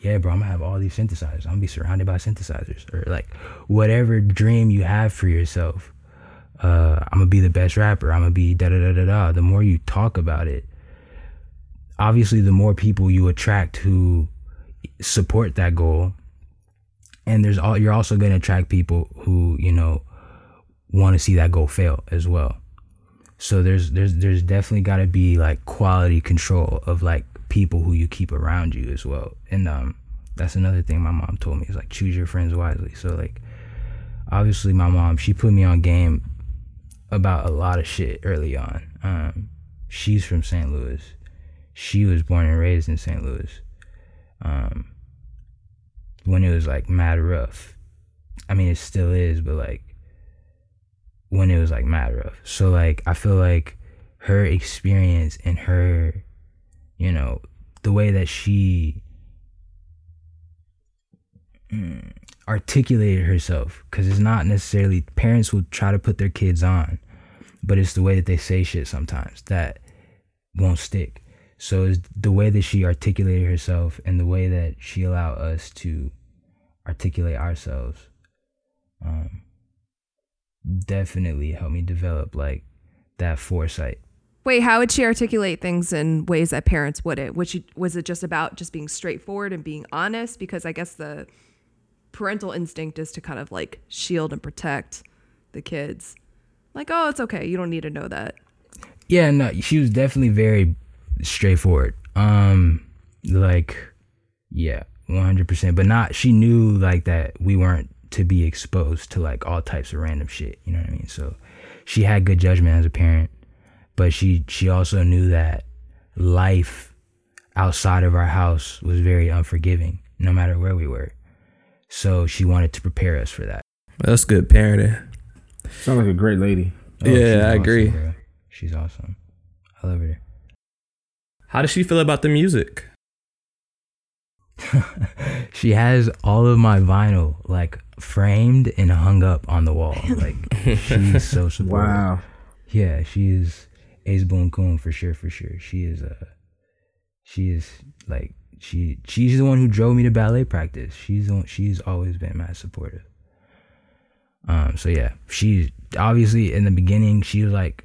yeah, bro, I'm gonna have all these synthesizers. I'm gonna be surrounded by synthesizers, or like whatever dream you have for yourself. Uh, I'm gonna be the best rapper. I'm gonna be da da da da da. The more you talk about it, obviously, the more people you attract who support that goal. And there's all you're also gonna attract people who you know want to see that goal fail as well. So there's there's there's definitely got to be like quality control of like people who you keep around you as well. And um, that's another thing my mom told me is like choose your friends wisely. So like, obviously my mom she put me on game about a lot of shit early on. Um, she's from St. Louis. She was born and raised in St. Louis. Um, when it was like mad rough. I mean, it still is, but like when it was like mad rough. So like I feel like her experience and her you know, the way that she mm, articulated herself. Because it's not necessarily, parents will try to put their kids on, but it's the way that they say shit sometimes that won't stick. So the way that she articulated herself and the way that she allowed us to articulate ourselves um, definitely helped me develop like that foresight Wait, how would she articulate things in ways that parents wouldn't? Which was it just about just being straightforward and being honest? Because I guess the parental instinct is to kind of like shield and protect the kids. Like, oh, it's okay. You don't need to know that. Yeah, no, she was definitely very straightforward. Um, like, yeah, one hundred percent. But not. She knew like that we weren't to be exposed to like all types of random shit. You know what I mean? So she had good judgment as a parent but she she also knew that life outside of our house was very unforgiving no matter where we were so she wanted to prepare us for that That's good parenting. Sounds like a great lady. Oh, yeah, I awesome, agree. bro. she's awesome i love her How does she feel about the music? [LAUGHS] she has all of my vinyl like framed and hung up on the wall. Like she's so [LAUGHS] supportive. Wow. yeah she is ace boon coon for sure for sure. She is uh she is like she she's the one who drove me to ballet practice. She's the one, she's always been my supportive um so yeah she obviously in the beginning she was like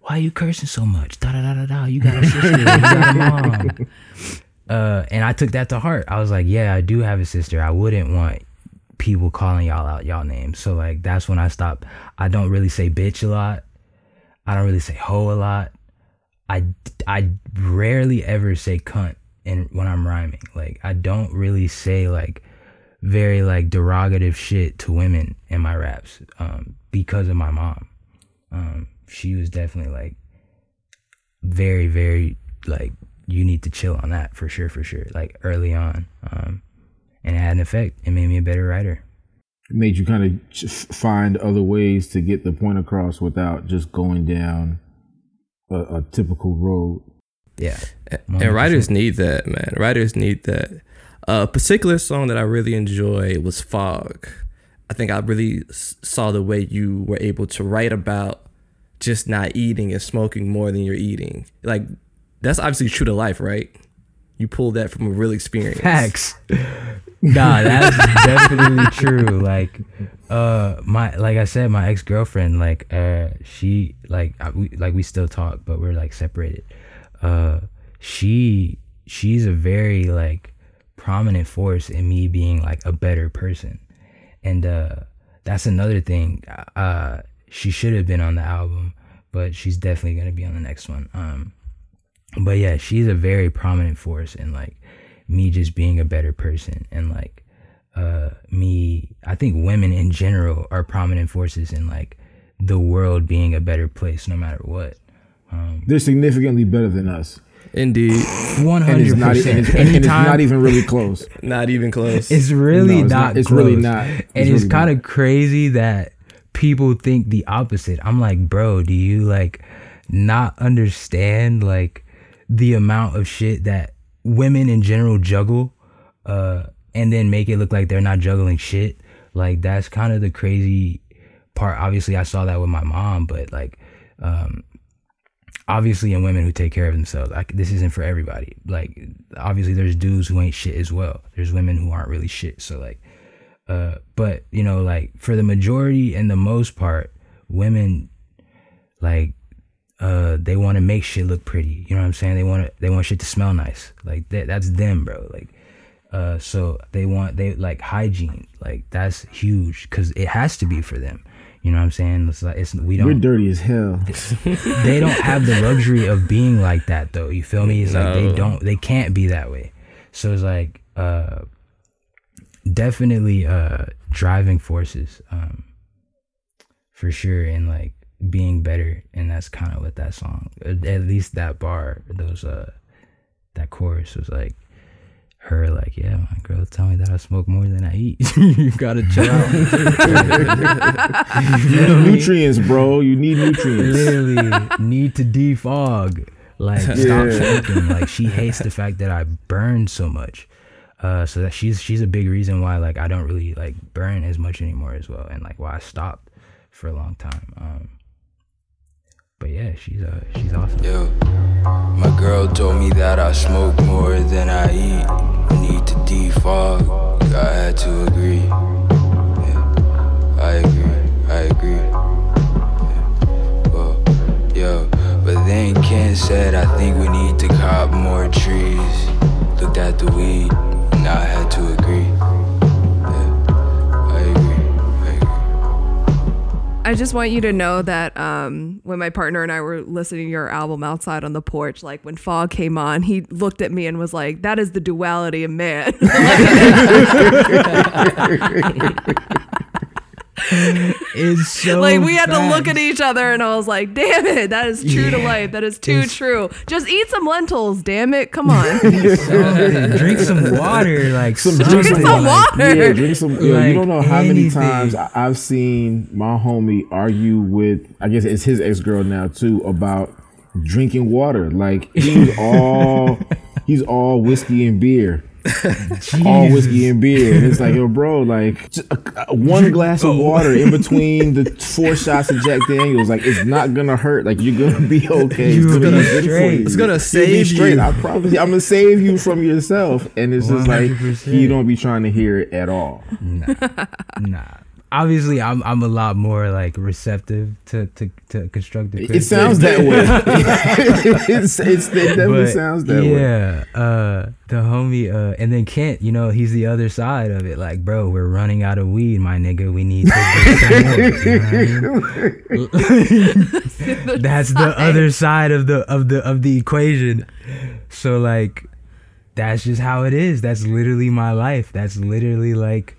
why are you cursing so much? Da da da da da. You got a sister you got a mom. [LAUGHS] Uh and i took that to heart. I was like yeah i do have a sister. I wouldn't want people calling y'all out y'all names so like that's when i stopped. I don't really say bitch a lot. I don't really say hoe a lot. I, I rarely ever say cunt in when I'm rhyming. Like I don't really say like very like derogative shit to women in my raps um, because of my mom. Um, she was definitely like very very like you need to chill on that for sure for sure like early on um, and it had an effect. It made me a better writer. It made you kind of find other ways to get the point across without just going down a, a typical road. Yeah. And writers need that, man. Writers need that. A particular song that I really enjoy was Fog. I think I really s- saw the way you were able to write about just not eating and smoking more than you're eating. Like that's obviously true to life, right? You pulled that from a real experience. Facts. [LAUGHS] nah, [LAUGHS] that's definitely true. [LAUGHS] Like, uh, my like I said, my ex girlfriend, like, uh, she like I, we like we still talk, but we're like separated. Uh, she she's a very like prominent force in me being like a better person, and uh, that's another thing. Uh, she should have been on the album, but she's definitely gonna be on the next one. Um, but yeah, she's a very prominent force in like me just being a better person and like uh me I think women in general are prominent forces in like the world being a better place no matter what. They're significantly better than us, Indeed. One and it's hundred not. And percent. it's, and it's not even really close. [LAUGHS] Not even close. it's really No, it's not, not- it's really close. not. and It's it's really kind not. of crazy that people think the opposite. I'm like, bro, do you like not understand like the amount of shit that women in general juggle, uh, and then make it look like they're not juggling shit? Like that's kind of the crazy part. Obviously, I saw that with my mom, but like, um, obviously in women who take care of themselves. Like this isn't for everybody. Like obviously there's dudes who ain't shit as well. There's women who aren't really shit. So like uh but you know like for the majority and the most part women like uh they want to make shit look pretty. You know what I'm saying? They want to they want shit to smell nice. Like that that's them, bro. Like uh so they want they like hygiene. Like that's huge cuz it has to be for them. You know what I'm saying? It's like it's we don't We're dirty as hell. [LAUGHS] they don't have the luxury of being like that though. You feel me? It's like they don't they can't be that way. So it's like uh definitely uh driving forces um for sure and like being better and that's kind of what that song at least that bar those uh that chorus was like her like yeah my girl tell me that I smoke more than I eat [LAUGHS] you gotta chill [LAUGHS] You need nutrients, bro. You need nutrients. literally need to defog. Like [LAUGHS] stop Yeah. smoking. Like she hates the fact that I burn so much. Uh, so that she's she's a big reason why like I don't really like burn as much anymore as well, and like why I stopped for a long time. Um, but yeah, she's uh she's awesome. Yo, my girl told me that I smoke more than I eat. I Need to defog. I had to agree. Yeah, I agree. I agree. Yo, but then Ken said I think we need to cop more trees. Looked at the weed, I had to agree. Yeah, I agree. I agree. I just want you to know that um, when my partner and I were listening to your album outside on the porch, like when Fog came on, he looked at me and was like, "That is the duality of man." [LAUGHS] [LAUGHS] It's so like we had to look at each other, and I was like, "Damn it, that is true to life. That is too true. Just eat some lentils, damn it. Come on." [LAUGHS] Something. [LAUGHS] drink some water, like Some- drink Drink some like- water. Yeah, drink some. [LAUGHS] Yeah, you don't know how many times I- I've seen my homie argue with. I guess it's his ex girl now too about drinking water. Like he's all he's all whiskey and beer. [LAUGHS] all whiskey and beer. And it's like, yo, bro, like a, a- uh, uh, one glass of oh. water in [LAUGHS] between the four shots of Jack Daniels, like it's not gonna hurt. Like you're gonna be [LAUGHS] okay. You're it's gonna be be good you. It's gonna save straight. you. I promise. you, I'm gonna save you from yourself. And it's just like you don't be trying to hear it at all. Nah, nah. Obviously, I'm I'm a lot more like receptive to to, to constructive. It sounds that way. [LAUGHS] [LAUGHS] it's, it's, it definitely But, sounds that way. yeah, uh, the homie, uh, and then Kent, you know, he's the other side of it. Like, bro, we're running out of weed, my nigga. We need to more. You know what I mean? [LAUGHS] That's the other side of the of the of the equation. So like, that's just how it is. That's literally my life. That's literally like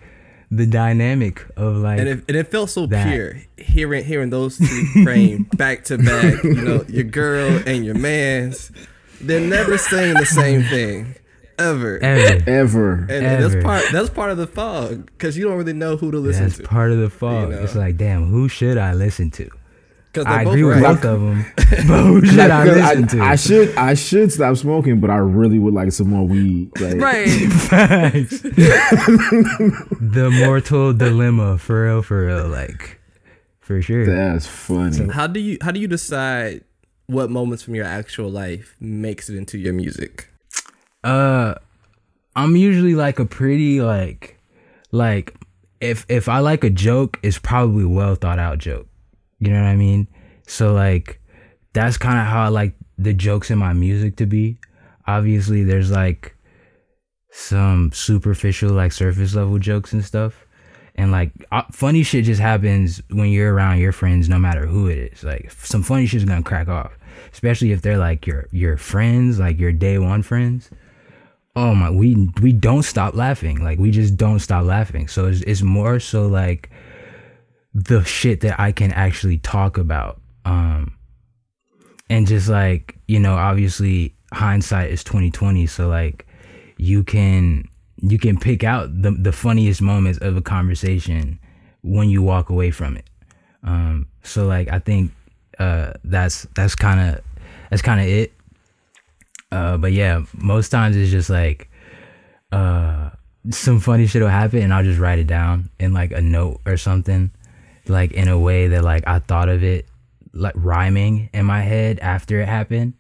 the dynamic of like. and it, and it felt so that. pure hearing hearing those two [LAUGHS] frame back to back. You know, your girl and your man's. They're never saying the same thing ever. ever. [LAUGHS] Ever. And, and that's part that's part of the fog because you don't really know who to listen to. That's to. part of the fog. know? It's like, damn, who should I listen to? Because I they're agree with both of them. [LAUGHS] but who should I Because listen to? I should I should stop smoking, but I really would like some more weed. Like, Right. [LAUGHS] [LAUGHS] Facts. the mortal dilemma, for real, for real, like for sure. That's funny. How do you how do you decide what moments from your actual life makes it into your music? Uh, I'm usually like a pretty like, like if if I like a joke, it's probably a well thought out joke. You know what I mean? So like, that's kind of how I like the jokes in my music to be. Obviously, there's like some superficial, like surface level jokes and stuff. And like uh, funny shit just happens when you're around your friends, no matter who it is. Like some funny shit's gonna crack off, especially if they're like your your friends, like your day one friends oh my we we don't stop laughing like we just don't stop laughing so it's, it's more so like the shit that i can actually talk about um and just like you know obviously hindsight is 2020 so like you can you can pick out the the funniest moments of a conversation when you walk away from it. Um so like i think uh that's that's kind of that's kind of it. Uh, but yeah, most times it's just like uh, some funny shit will happen, and I'll just write it down in like a note or something, like in a way that like I thought of it, like rhyming in my head after it happened.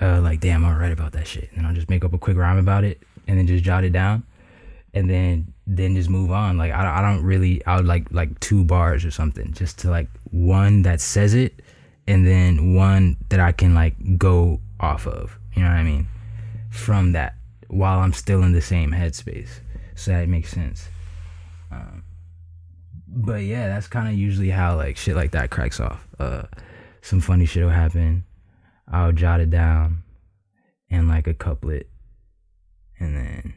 Uh, like damn, I'm write about that shit, and I'll just make up a quick rhyme about it, and then just jot it down, and then then just move on. Like I, I don't really, I would like like two bars or something, just to like one that says it, and then one that I can like go off of. You know what I mean? From that, while I'm still in the same headspace, so that makes sense. But yeah, that's kind of usually how like shit like that cracks off. Uh, some funny shit will happen. I'll jot it down, and like a couplet, and then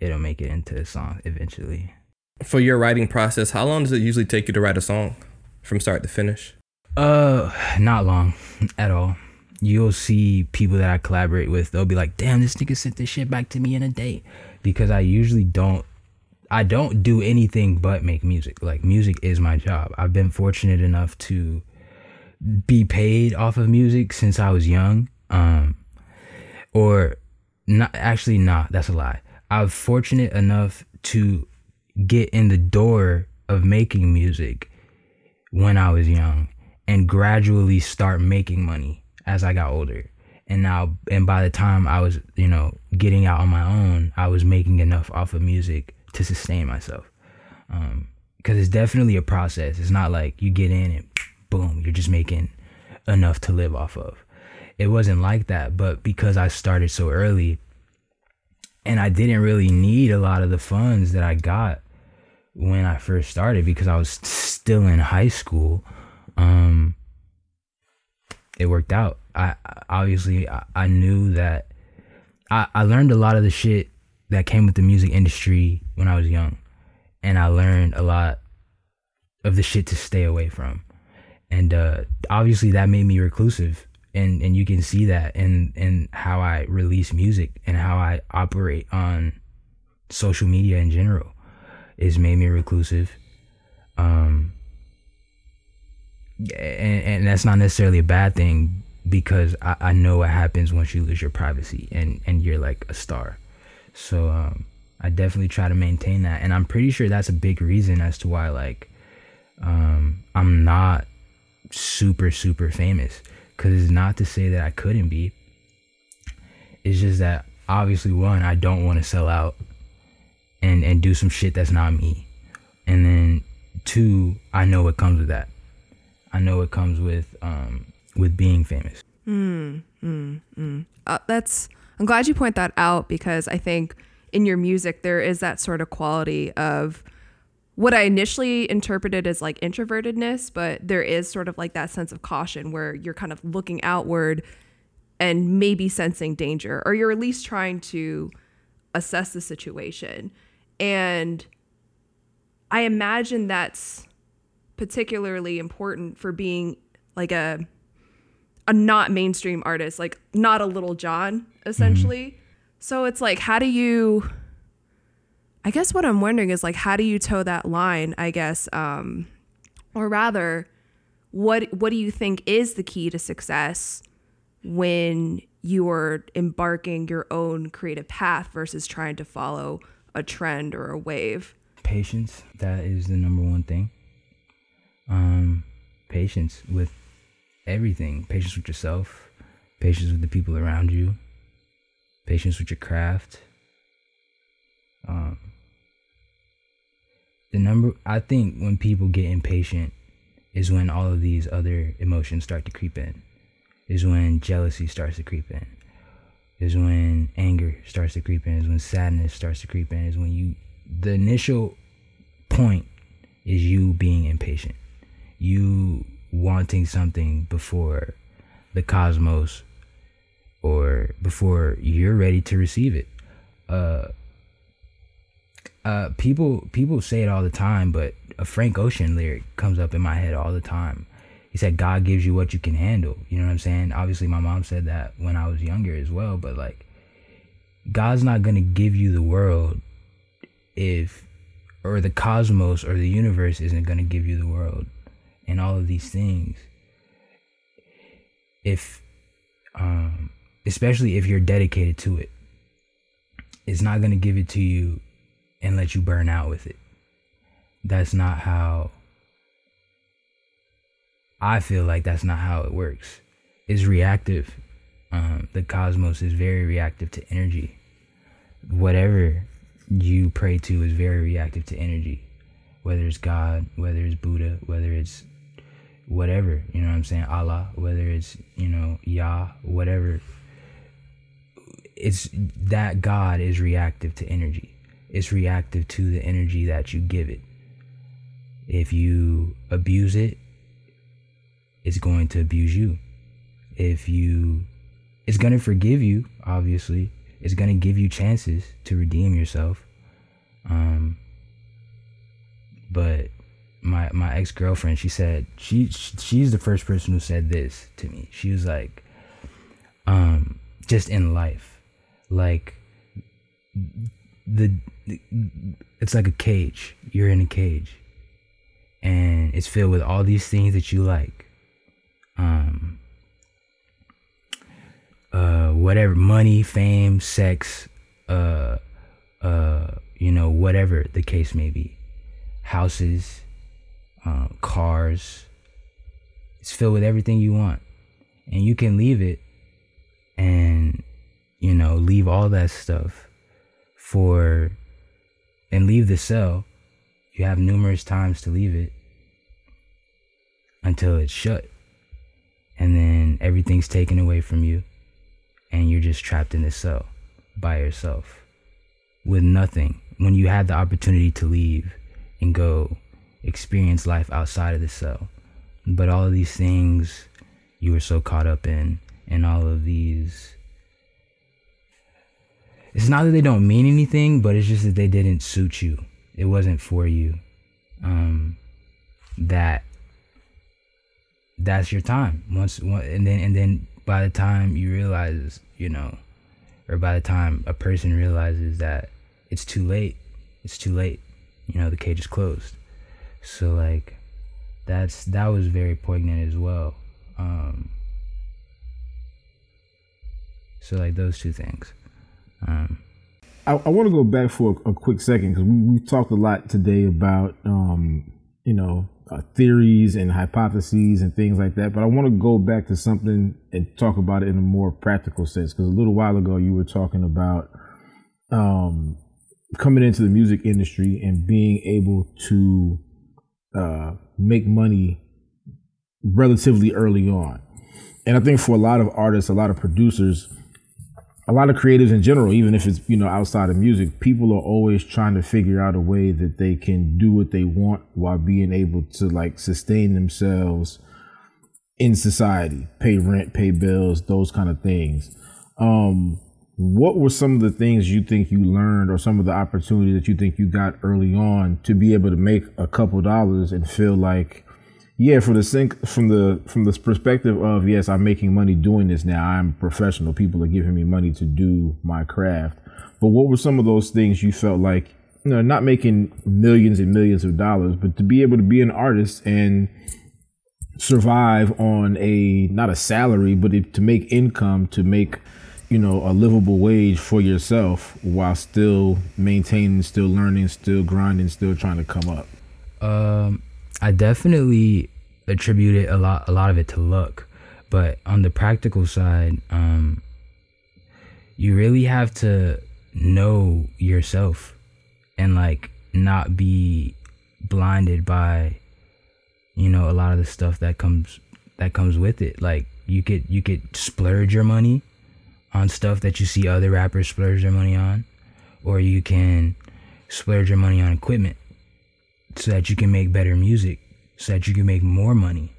it'll make it into a song eventually. For your writing process, how long does it usually take you to write a song from start to finish? Uh, not long at all. You'll see people that I collaborate with. They'll be like, "Damn, this nigga sent this shit back to me in a day," because I usually don't. I don't do anything but make music. Like music is my job. I've been fortunate enough to be paid off of music since I was young. Um, or not actually, nah, that's a lie. I'm fortunate enough to get in the door of making music when I was young and gradually start making money as I got older. And now, and by the time I was, you know, getting out on my own, I was making enough off of music to sustain myself. Um, cause it's definitely a process. It's not like you get in and boom, you're just making enough to live off of. It wasn't like that, but because I started so early and I didn't really need a lot of the funds that I got when I first started because I was still in high school. Um, it worked out. I I- obviously I, I knew that I, I learned a lot of the shit that came with the music industry when I was young. And I learned a lot of the shit to stay away from. And uh, obviously that made me reclusive. And and you can see that in in how I release music and how I operate on social media in general. is made me reclusive. Um and, and that's not necessarily a bad thing because I, I know what happens once you lose your privacy and and you're like a star so um i definitely try to maintain that and i'm pretty sure that's a big reason as to why like um i'm not super super famous because it's not to say that i couldn't be. It's just that obviously one i don't want to sell out and and do some shit that's not me. And then two i know what comes with that. I know it comes with um with being famous. Uh, that's I'm glad you point that out because I think in your music there is that sort of quality of what I initially interpreted as like introvertedness, but there is sort of like that sense of caution where you're kind of looking outward and maybe sensing danger, or you're at least trying to assess the situation. And I imagine that's particularly important for being like a a not mainstream artist, like not a Lil Jon, essentially. So it's like, how do you? I guess what I'm wondering is like, how do you toe that line? I guess, um, or rather, what what do you think is the key to success when you are embarking your own creative path versus trying to follow a trend or a wave? patience that is the number one thing um patience with everything patience with yourself patience with the people around you patience with your craft. Um the number i think when people get impatient is when all of these other emotions start to creep in. Is when jealousy starts to creep in. Is when anger starts to creep in. Is when sadness starts to creep in. Is when you the initial point is you being impatient. You wanting something before the cosmos or before you're ready to receive it. Uh uh people people say it all the time but a frank ocean lyric comes up in my head all the time. He said god gives you what you can handle. You know what i'm saying? Obviously my mom said that when i was younger as well but like god's not gonna give you the world if or the cosmos or the universe isn't gonna give you the world and all of these things. If um especially if you're dedicated to it it's not going to give it to you and let you burn out with it. That's not how i feel like that's not how it works. It's reactive. Um the cosmos is very reactive to energy. Whatever you pray to is very reactive to energy. Whether it's god whether it's buddha whether it's whatever you know what i'm saying? Allah whether it's you know yah whatever it's that god is reactive to energy. It's reactive to the energy that you give it. If you abuse it it's going to abuse you. If you it's going to forgive you obviously. It's going to give you chances to redeem yourself. Um but my my ex-girlfriend she said she she's the first person who said this to me. She was like um just in life like the it's like a cage. You're in a cage. And it's filled with all these things that you like. Um uh whatever money fame sex uh uh you know whatever the case may be. Houses uh, cars. It's filled with everything you want. And you can leave it and you know leave all that stuff for and leave the cell. You have numerous times to leave it until it's shut. And then everything's taken away from you and you're just trapped in the cell by yourself with nothing. When you had the opportunity to leave and go experience life outside of the cell. But all of these things you were so caught up in and all of these it's not that they don't mean anything but it's just that they didn't suit you. It wasn't for you. Um that that's your time. Once one, and then and then by the time you realize you know or by the time a person realizes that it's too late it's too late you know the cage is closed. So like that's that was very poignant as well. Um so like those two things um I, I want to go back for a, a quick second because we, we talked a lot today about um, you know uh, theories and hypotheses and things like that. But I want to go back to something and talk about it in a more practical sense because a little while ago you were talking about um, coming into the music industry and being able to uh, make money relatively early on. And I think for a lot of artists, a lot of producers, a lot of creatives in general, even if it's you know outside of music, people are always trying to figure out a way that they can do what they want while being able to like sustain themselves in society, pay rent, pay bills, those kind of things. Um, what were some of the things you think you learned, or some of the opportunities that you think you got early on to be able to make a couple dollars and feel like yeah, from the sync from the from this perspective of yes, I'm making money doing this now. I'm professional. People are giving me money to do my craft. But what were some of those things you felt like, you know, not making millions and millions of dollars, but to be able to be an artist and survive on a not a salary, but it, to make income, to make you know a livable wage for yourself while still maintaining, still learning, still grinding, still trying to come up? Um, I definitely attribute it a lot, a lot of it to luck, but on the practical side, um, you really have to know yourself and like not be blinded by you know a lot of the stuff that comes that comes with it. Like you could you could splurge your money on stuff that you see other rappers splurge their money on or you can splurge your money on equipment so that you can make better music so that you can make more money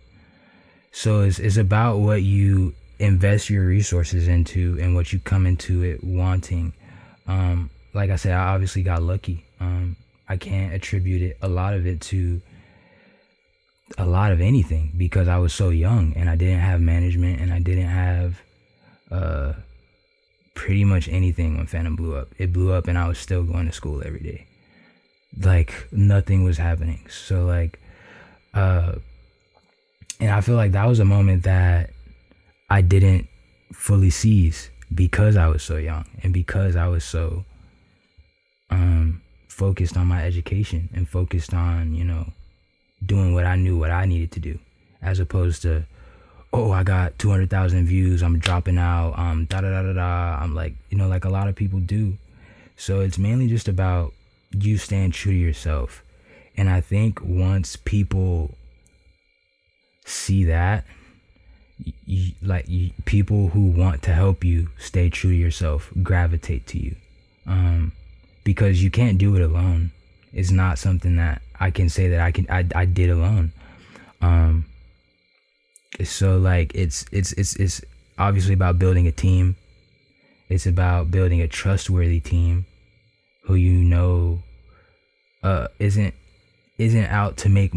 so it's, it's about what you invest your resources into and what you come into it wanting um, like i said i obviously got lucky um, i can't attribute it a lot of it to a lot of anything because I was so young and I didn't have management and I didn't have uh pretty much anything when Phantom blew up. It blew up and I was still going to school every day. Like nothing was happening. So like uh and I feel like that was a moment that I didn't fully seize because I was so young and because I was so um focused on my education and focused on, you know, doing what I knew what I needed to do, as opposed to, oh, I got 200,000 views, I'm dropping out, um, da da da da da. I'm like, you know, like a lot of people do. So it's mainly just about you stand true to yourself. And I think once people see that, you, like you, people who want to help you stay true to yourself gravitate to you, um, because you can't do it alone. It's not something that I can say that I can I, I did alone. Um so like it's it's it's it's obviously about building a team. It's about building a trustworthy team who you know uh isn't isn't out to make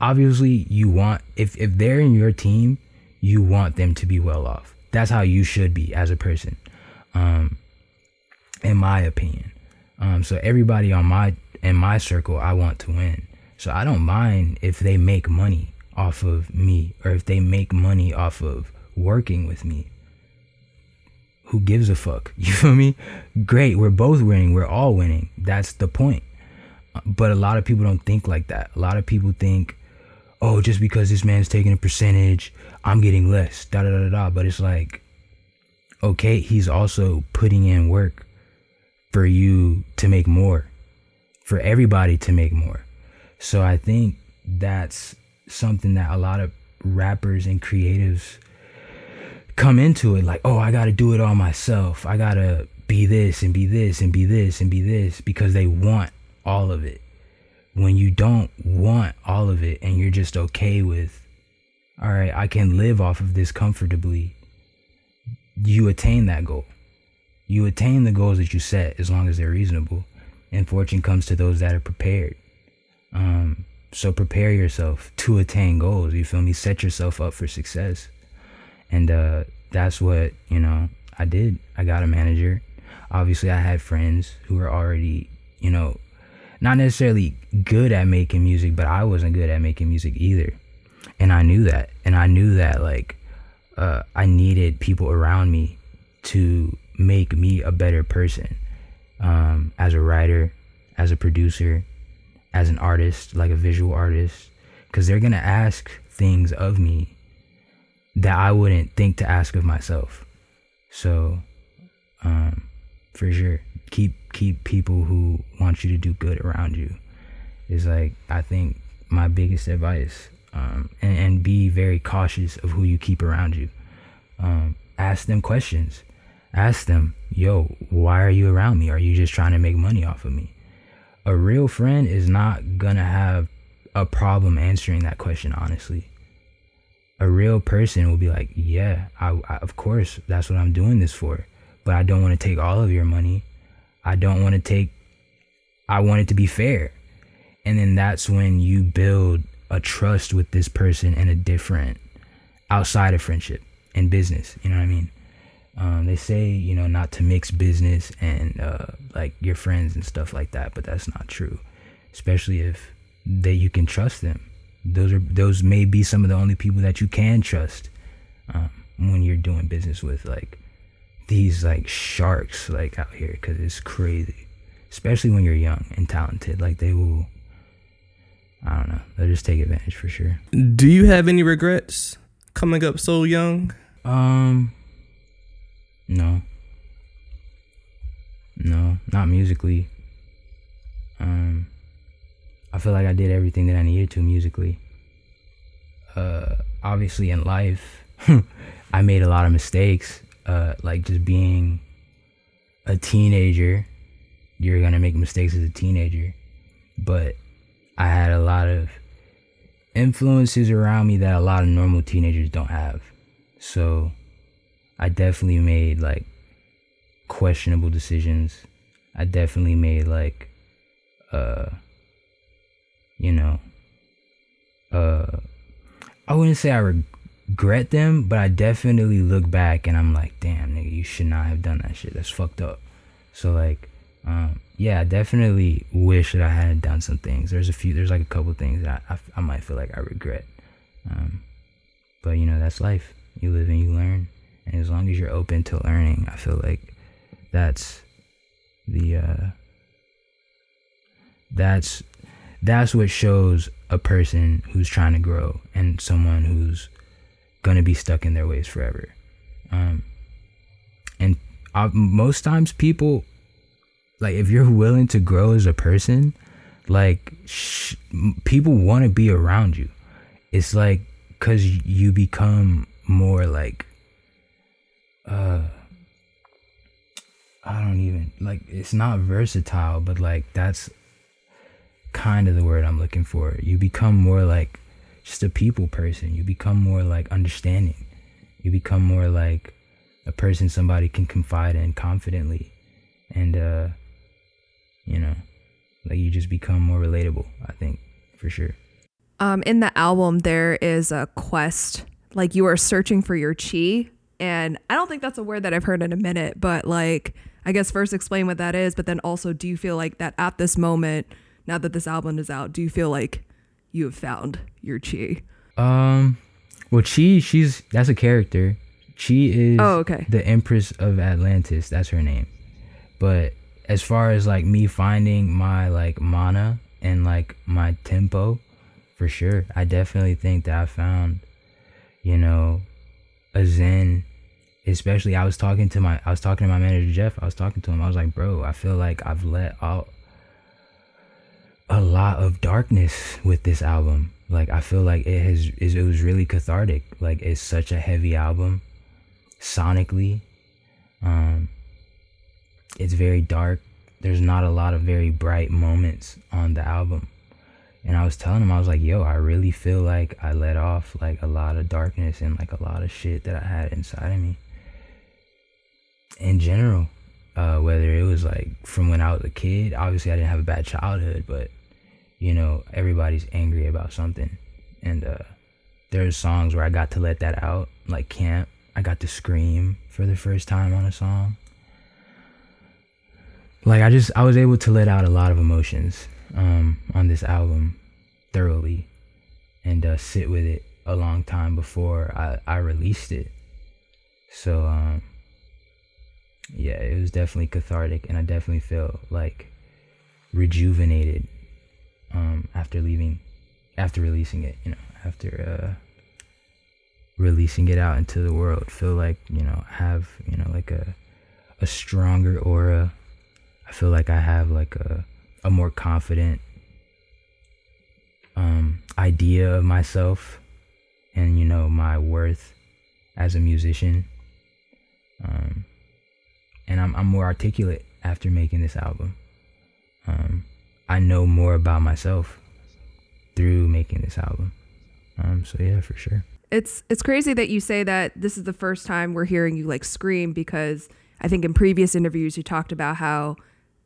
obviously you want if if they're in your team, you want them to be well off. That's how you should be as a person. Um in my opinion. Um so everybody on my in my circle, I want to win. So I don't mind if they make money off of me or if they make money off of working with me. Who gives a fuck? [LAUGHS] You feel me? Great, we're both winning. We're all winning. That's the point. But a lot of people don't think like that. A lot of people think, oh, just because this man's taking a percentage, I'm getting less. Da da da da. But it's like, okay, he's also putting in work for you to make more for everybody to make more. So I think that's something that a lot of rappers and creatives come into it like, oh, I got to do it all myself. I got to be this and be this and be this and be this because they want all of it. When you don't want all of it and you're just okay with, all right, I can live off of this comfortably, you attain that goal. You attain the goals that you set as long as they're reasonable and fortune comes to those that are prepared. Um, so prepare yourself to attain goals. You feel me? Set yourself up for success, and uh, that's what you know. I did. I got a manager. Obviously, I had friends who were already, you know, not necessarily good at making music, but I wasn't good at making music either, and I knew that. And I knew that like uh, I needed people around me to make me a better person um, as a writer, as a producer, as an artist, like a visual artist, because they're gonna ask things of me that I wouldn't think to ask of myself. So, um, for sure, keep keep people who want you to do good around you. Is like I think my biggest advice, um, and, and be very cautious of who you keep around you. Um, ask them questions Ask them, yo, why are you around me? Are you just trying to make money off of me? A real friend is not gonna have a problem answering that question honestly. A real person will be like, yeah, I, I, of course, that's what I'm doing this for. But I don't want to take all of your money. I don't want to take, I want it to be fair. And then that's when you build a trust with this person and a different outside of friendship and business. You know what I mean? Um, they say you know not to mix business and uh, like your friends and stuff like that, but that's not true. Especially if that you can trust them. Those are those may be some of the only people that you can trust um, when you're doing business with like these like sharks like out here because it's crazy. Especially when you're young and talented like they will i don't know they'll just take advantage for sure. Do you have any regrets coming up so young? um no. No not musically. Um i feel like i did everything that i needed to musically. Uh obviously in life [LAUGHS] i made a lot of mistakes. Uh like just being a teenager you're gonna make mistakes as a teenager. But i had a lot of influences around me that a lot of normal teenagers don't have. So i definitely made like questionable decisions. I definitely made like uh you know uh i wouldn't say i regret them but i definitely look back and i'm like damn nigga you should not have done that shit. That's fucked up. So like um yeah i definitely wish that i hadn't done some things. There's a few there's like a couple things that i, I, I might feel like i regret um but you know that's life. You live and you learn and as long as you're open to learning i feel like that's the uh that's that's what shows a person who's trying to grow and someone who's gonna be stuck in their ways forever. Um and uh, most times people like if you're willing to grow as a person like sh- people want to be around you. It's like because you become more like uh i don't even like it's not versatile but like that's kind of the word i'm looking for. You become more like just a people person. You become more like understanding. You become more like a person somebody can confide in confidently. And uh you know like you just become more relatable i think for sure. Um, in the album, there is a quest, like you are searching for your chi. And I don't think that's a word that I've heard in a minute, but like, I guess first explain what that is, but then also, do you feel like that at this moment, now that this album is out, do you feel like you have found your chi? Um, well, Chi, she's that's a character. Chi is Oh, okay. the Empress of Atlantis. That's her name. But as far as like me finding my like mana and like my tempo, for sure, I definitely think that I found, you know, a zen. Especially, I was talking to my, I was talking to my manager Jeff. I was talking to him. I was like, bro, I feel like I've let out a lot of darkness with this album. Like I feel like it has it was really cathartic. Like it's such a heavy album sonically. Um it's very dark. There's not a lot of very bright moments on the album. And I was telling him I was like, "Yo, I really feel like I let off like a lot of darkness and like a lot of shit that I had inside of me." In general, uh, whether it was like from when I was a kid. Obviously, I didn't have a bad childhood, but you know, everybody's angry about something, and uh, there's songs where I got to let that out, like Camp. I got to scream for the first time on a song. Like I just, I was able to let out a lot of emotions um, on this album thoroughly, and uh, sit with it a long time before I, I released it. So um, yeah, it was definitely cathartic, and I definitely feel like rejuvenated um, after leaving, after releasing it. You know, after uh, releasing it out into the world, feel like you know have you know like a a stronger aura. I feel like I have like a a more confident um, idea of myself, and you know my worth as a musician. Um, and I'm I'm more articulate after making this album. Um, I know more about myself through making this album. Um, so yeah, for sure. It's it's crazy that you say that this is the first time we're hearing you like scream because I think in previous interviews you talked about how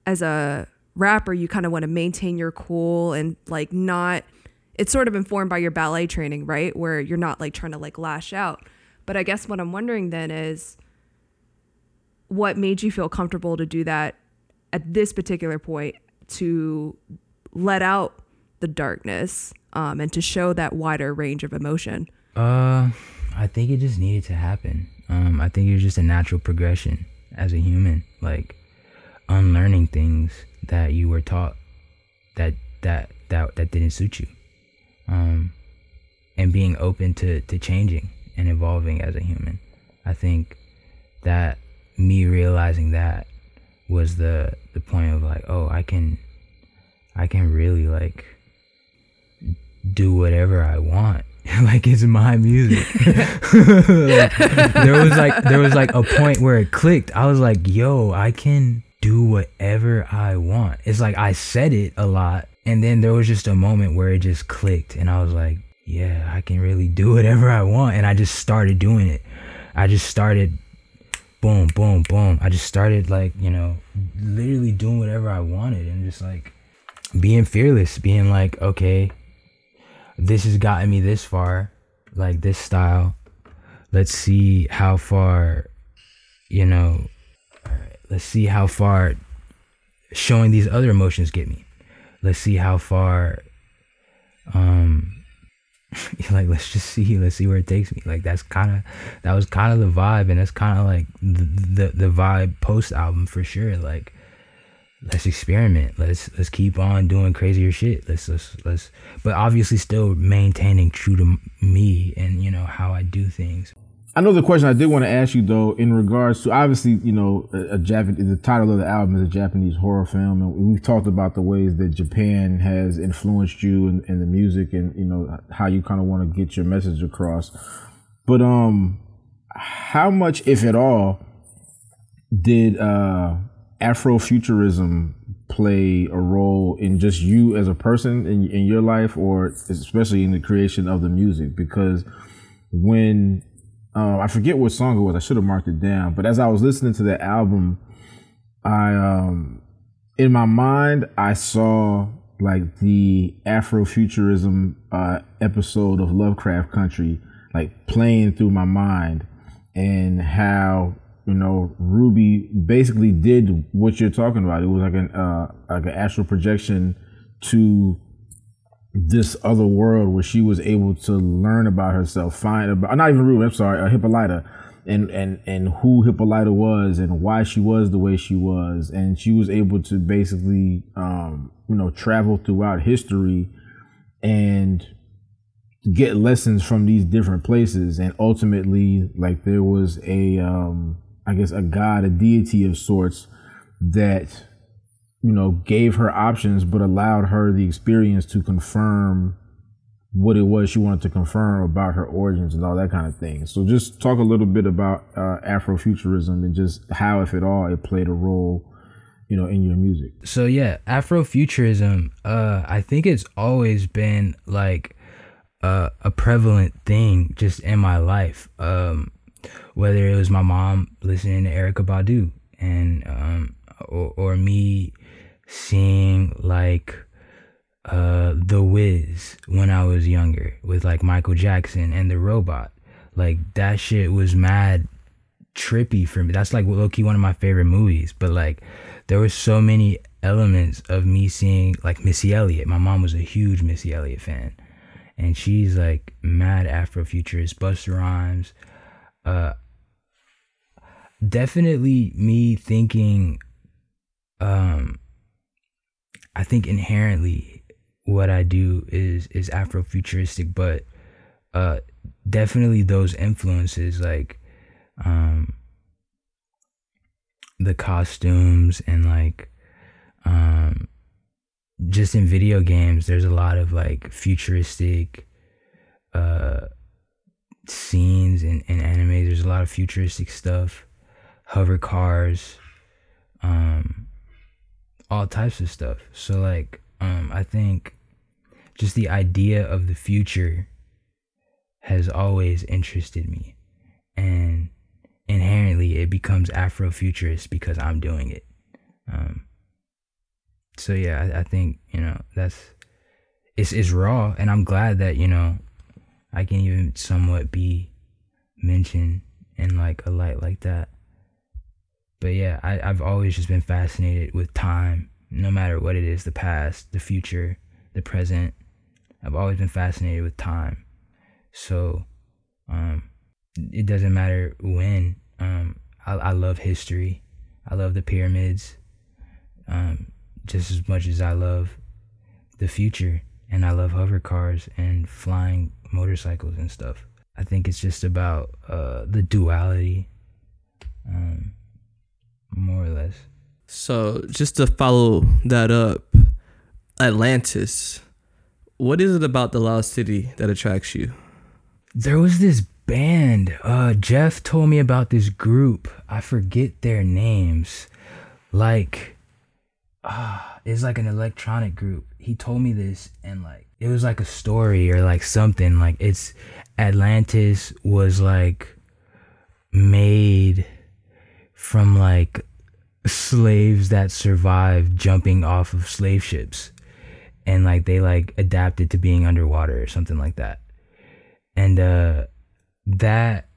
as a rapper you kind of want to maintain your cool and like not it's sort of informed by your ballet training, right? Where you're not like trying to like lash out. But I guess what I'm wondering then is what made you feel comfortable to do that at this particular point to let out the darkness um, and to show that wider range of emotion? Uh, I think it just needed to happen. Um, I think it was just a natural progression as a human, like unlearning things that you were taught that that that that didn't suit you, um, and being open to to changing and evolving as a human. I think that me realizing that was the the point of like, oh, I can, I can really like do whatever I want. [LAUGHS] like it's my music. Like, [LAUGHS] there was like there was like a point where it clicked. I was like, yo, I can do whatever I want. It's like I said it a lot and then there was just a moment where it just clicked and I was like, yeah, I can really do whatever I want and I just started doing it. I just started boom, boom, boom. I just started like, you know, literally doing whatever I wanted and just like being fearless, being like, okay, this has gotten me this far, like this style. Let's see how far, you know, let's see how far showing these other emotions get me. Let's see how far, um, [LAUGHS] like let's just see, let's see where it takes me. Like that's kind of that was kind of the vibe, and that's kind of like the, the the vibe post album for sure. Like let's experiment. Let's let's keep on doing crazier shit. Let's let's let's, but obviously still maintaining true to me and you know how I do things. I know the question I did want to ask you though, in regards to obviously, you know, a, a. The title of the album is a Japanese horror film, and we've talked about the ways that Japan has influenced you in, in the music, and you know how you kind of want to get your message across. But um, how much, if at all, did uh, Afrofuturism play a role in just you as a person in, in your life, or especially in the creation of the music? Because when um, I forget what song it was. I should have marked it down. But as I was listening to the album, I um, in my mind I saw like the Afrofuturism uh, episode of Lovecraft Country like playing through my mind, and how you know Ruby basically did what you're talking about. It was like an uh, like an astral projection to this other world where she was able to learn about herself, find about not even Ruby, I'm sorry, uh, Hippolyta, and and and who Hippolyta was and why she was the way she was, and she was able to basically um, you know travel throughout history and get lessons from these different places, and ultimately like there was a um, I guess a god, a deity of sorts that you know, gave her options, but allowed her the experience to confirm what it was she wanted to confirm about her origins and all that kind of thing. So just talk a little bit about uh, Afrofuturism and just how, if at all, it played a role, you know, in your music. So yeah, Afrofuturism, uh, I think it's always been like uh, a prevalent thing just in my life. Um, whether it was my mom listening to Erykah Badu and um, or, or me seeing like uh The Wiz when I was younger with like Michael Jackson and the robot. Like that shit was mad trippy for me. That's like low key one of my favorite movies. But like there were so many elements of me seeing like Missy Elliott. My mom was a huge Missy Elliott fan. And she's like mad Afrofuturist, Busta Rhymes. Uh definitely me thinking um I think inherently what I do is is Afrofuturistic, but uh, definitely those influences like um, the costumes and like um, just in video games, there's a lot of like futuristic uh, scenes in, in anime. There's a lot of futuristic stuff, hover cars. Um, all types of stuff. So like um I think just the idea of the future has always interested me. And inherently it becomes Afrofuturist because I'm doing it. Um so yeah, I, I think, you know, that's it's it's raw and I'm glad that, you know, I can even somewhat be mentioned in like a light like that but yeah, I, I've always just been fascinated with time, no matter what it is the past, the future, the present, I've always been fascinated with time. So, um, it doesn't matter when. Um, I, I love history. I love the pyramids, um, just as much as I love the future, and I love hover cars and flying motorcycles and stuff. I think it's just about uh, the duality, um, more or less. So just to follow that up, Atlantis. What is it about the lost city that attracts you? There was this band. Uh, Jeff told me about this group. I forget their names. Like, ah, it's like an electronic group. He told me this, and like, it was like a story or like something. Like, it's Atlantis was like made from like slaves that survived jumping off of slave ships. And like they like adapted to being underwater or something like that. And uh that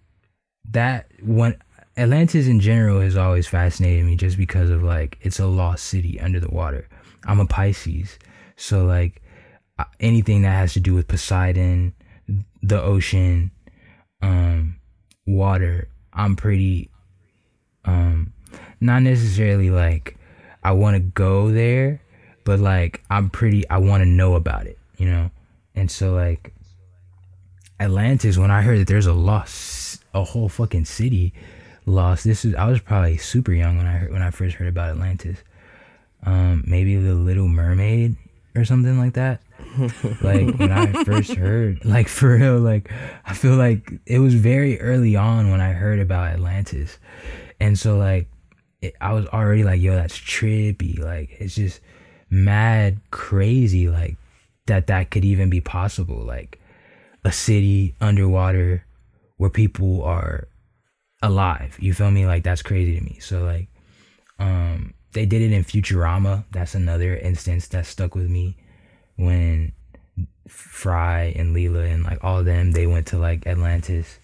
that one atlantis in general has always fascinated me just because of like it's a lost city under the water. I'm a pisces. So like uh, anything that has to do with poseidon the ocean um water i'm pretty um not necessarily like i want to go there but like i'm pretty i want to know about it you know? And so like atlantis when i heard that there's a lost a whole fucking city lost this is i was probably super young when i heard when i first heard about atlantis. Um maybe the little mermaid or something like that. [LAUGHS] Like when i first heard like [LAUGHS] for real like i feel like it was very early on when i heard about atlantis and so like it, i was already like yo that's trippy. Like it's just mad crazy like that that could even be possible. Like a city underwater where people are alive. You feel me? Like that's crazy to me. So like um they did it in futurama. That's another instance that stuck with me when fry and leela and like all of them they went to like atlantis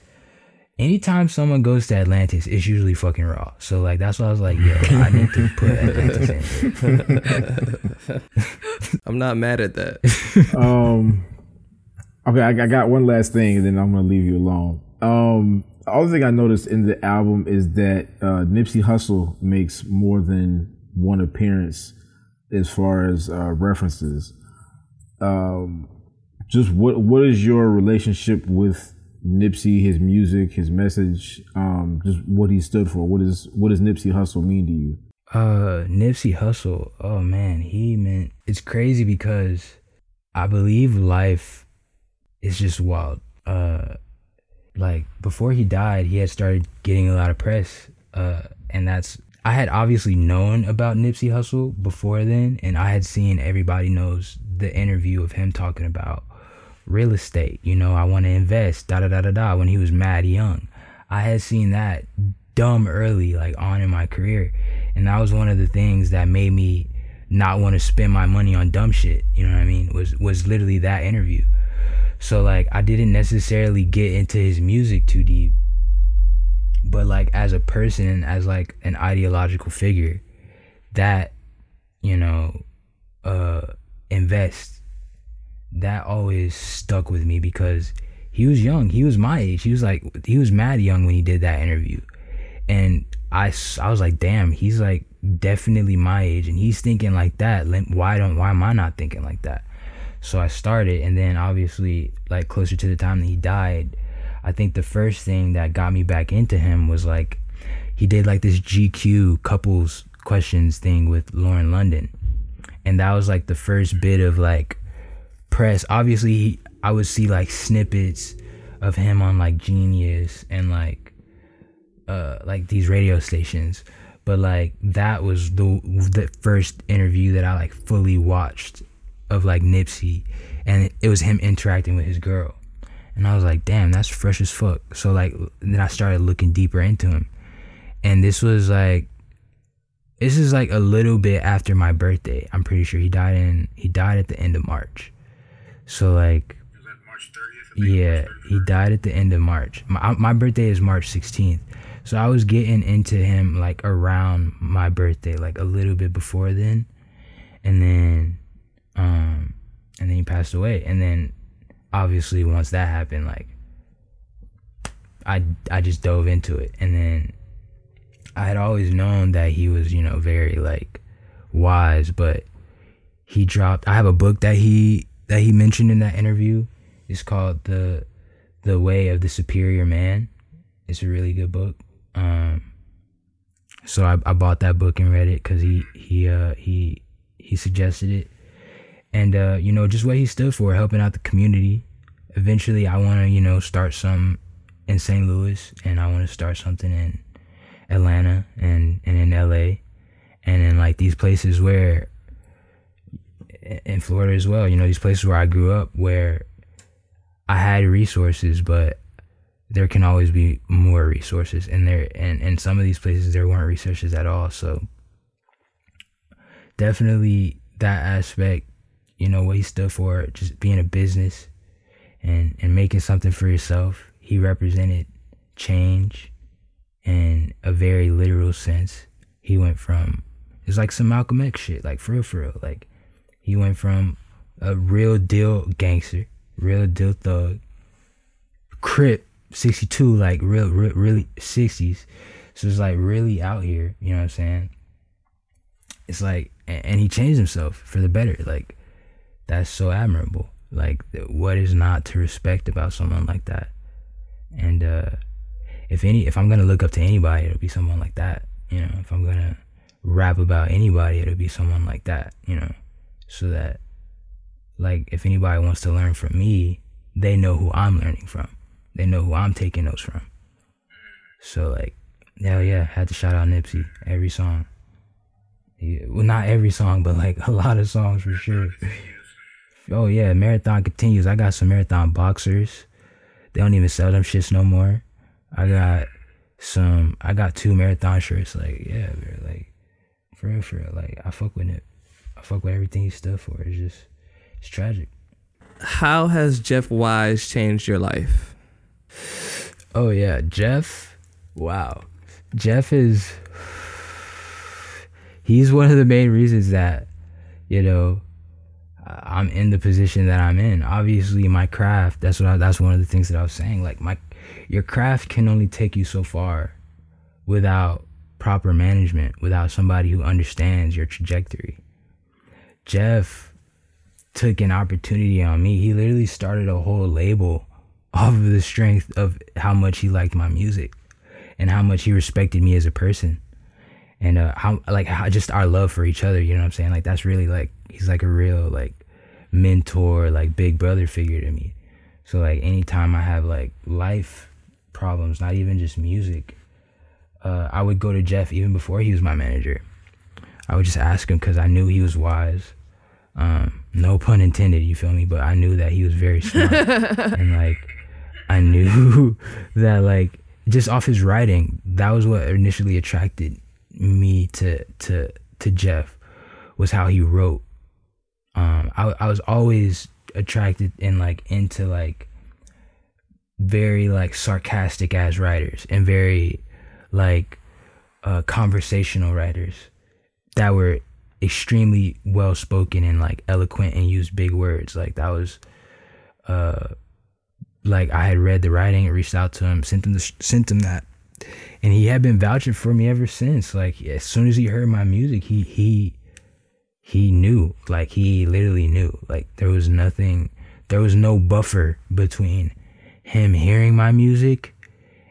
anytime someone goes to atlantis it's usually fucking raw so like that's why i was like yo i need to put atlantis in here. [LAUGHS] I'm not mad at that. um okay I, I got one last thing and then i'm gonna leave you alone um the other thing i noticed in the album is that uh nipsey Hussle makes more than one appearance as far as uh references um just what what is your relationship with nipsey his music his message um just what he stood for what is what does nipsey Hussle mean to you Uh, Nipsey Hussle. Oh man, he meant it's crazy because I believe life is just wild. Uh, like before he died, he had started getting a lot of press. Uh, and that's I had obviously known about Nipsey Hussle before then, and I had seen everybody knows the interview of him talking about real estate. You know, I want to invest. Da da da da da. When he was mad young, I had seen that dumb early, like on in my career, and that was one of the things that made me not want to spend my money on dumb shit. You know what I mean? Was was literally that interview. So like I didn't necessarily get into his music too deep, but like as a person, as like an ideological figure, that you know, uh, invest. That always stuck with me because he was young. He was my age. He was like he was mad young when he did that interview, and I I was like, damn, he's like definitely my age, and he's thinking like that. Why don't why am I not thinking like that? So I started, and then obviously, like closer to the time that he died, I think the first thing that got me back into him was like he did like this GQ couples questions thing with Lauren London, and that was like the first bit of like press. Obviously, I would see like snippets of him on like Genius and like uh like these radio stations. But like that was the the first interview that I like fully watched of like Nipsey. And it was him interacting with his girl. And I was like damn that's fresh as fuck. So like then I started looking deeper into him. And this was like this is like a little bit after my birthday. I'm pretty sure he died in he died at the end of March so like yeah, he died at the end of March. My my birthday is March 16th. So I was getting into him like around my birthday, like a little bit before then. And then um and then he passed away. And then obviously once that happened, like I I just dove into it, and then I had always known that he was you know very like wise, but he dropped. I have a book that he that he mentioned in that interview. is called the the Way of the Superior Man. It's a really good book. Um, so I, I bought that book and read it because he he uh he he suggested it, and uh you know just what he stood for, helping out the community. Eventually, I want to you know start some in St. Louis, and I want to start something in Atlanta and and in LA, and in like these places where in Florida as well. You know these places where I grew up where I had resources, but there can always be more resources. And there and in some of these places there weren't resources at all. So definitely that aspect you know what he stood for just being a business and and making something for yourself. He represented change in a very literal sense. He went from it's like some Malcolm X shit like for real for real. Like he went from a real deal gangster real deal thug crip 62 like real, real really 60s so it's like really out here you know what i'm saying? It's like and, he changed himself for the better like that's so admirable. Like what is not to respect about someone like that? And uh if any if i'm gonna look up to anybody it'll be someone like that you know? If i'm gonna rap about anybody it'll be someone like that you know so that like if anybody wants to learn from me they know who i'm learning from they know who I'm taking notes from. So like, hell yeah, had to shout out Nipsey every song. Well, not every song, but like [LAUGHS] a lot of songs for sure. Oh yeah, marathon continues. I got some marathon boxers. They don't even sell them shits no more. I got some. I got two marathon shirts. Like yeah, like for real, for real. Like I fuck with it. I fuck with everything he stood for. It's just it's tragic. How has Jeff Weiss changed your life? Oh yeah, Jeff. Wow. Jeff is he's one of the main reasons that you know I'm in the position that I'm in. Obviously, my craft, that's what I, that's one of the things that I was saying like my your craft can only take you so far without proper management, without somebody who understands your trajectory. Jeff took an opportunity on me. He literally started a whole label off of the strength of how much he liked my music and how much he respected me as a person. And uh how like how just our love for each other you know what i'm saying? Like that's really like he's like a real like mentor like big brother figure to me. So like anytime i have like life problems not even just music uh i would go to jeff even before he was my manager. I would just ask him because i knew he was wise um no pun intended you feel me but i knew that he was very smart [LAUGHS] and like I knew [LAUGHS] that like just off his writing, that was what initially attracted me to to to Jeff was how he wrote. Um, I I was always attracted and like into like very like sarcastic as writers and very like uh, conversational writers that were extremely well spoken and like eloquent and used big words. Like that was uh like I had read the writing and reached out to him, sent him the, sent him that, and he had been vouching for me ever since. Like as soon as he heard my music, he he he knew. Like he literally knew. Like there was nothing, there was no buffer between him hearing my music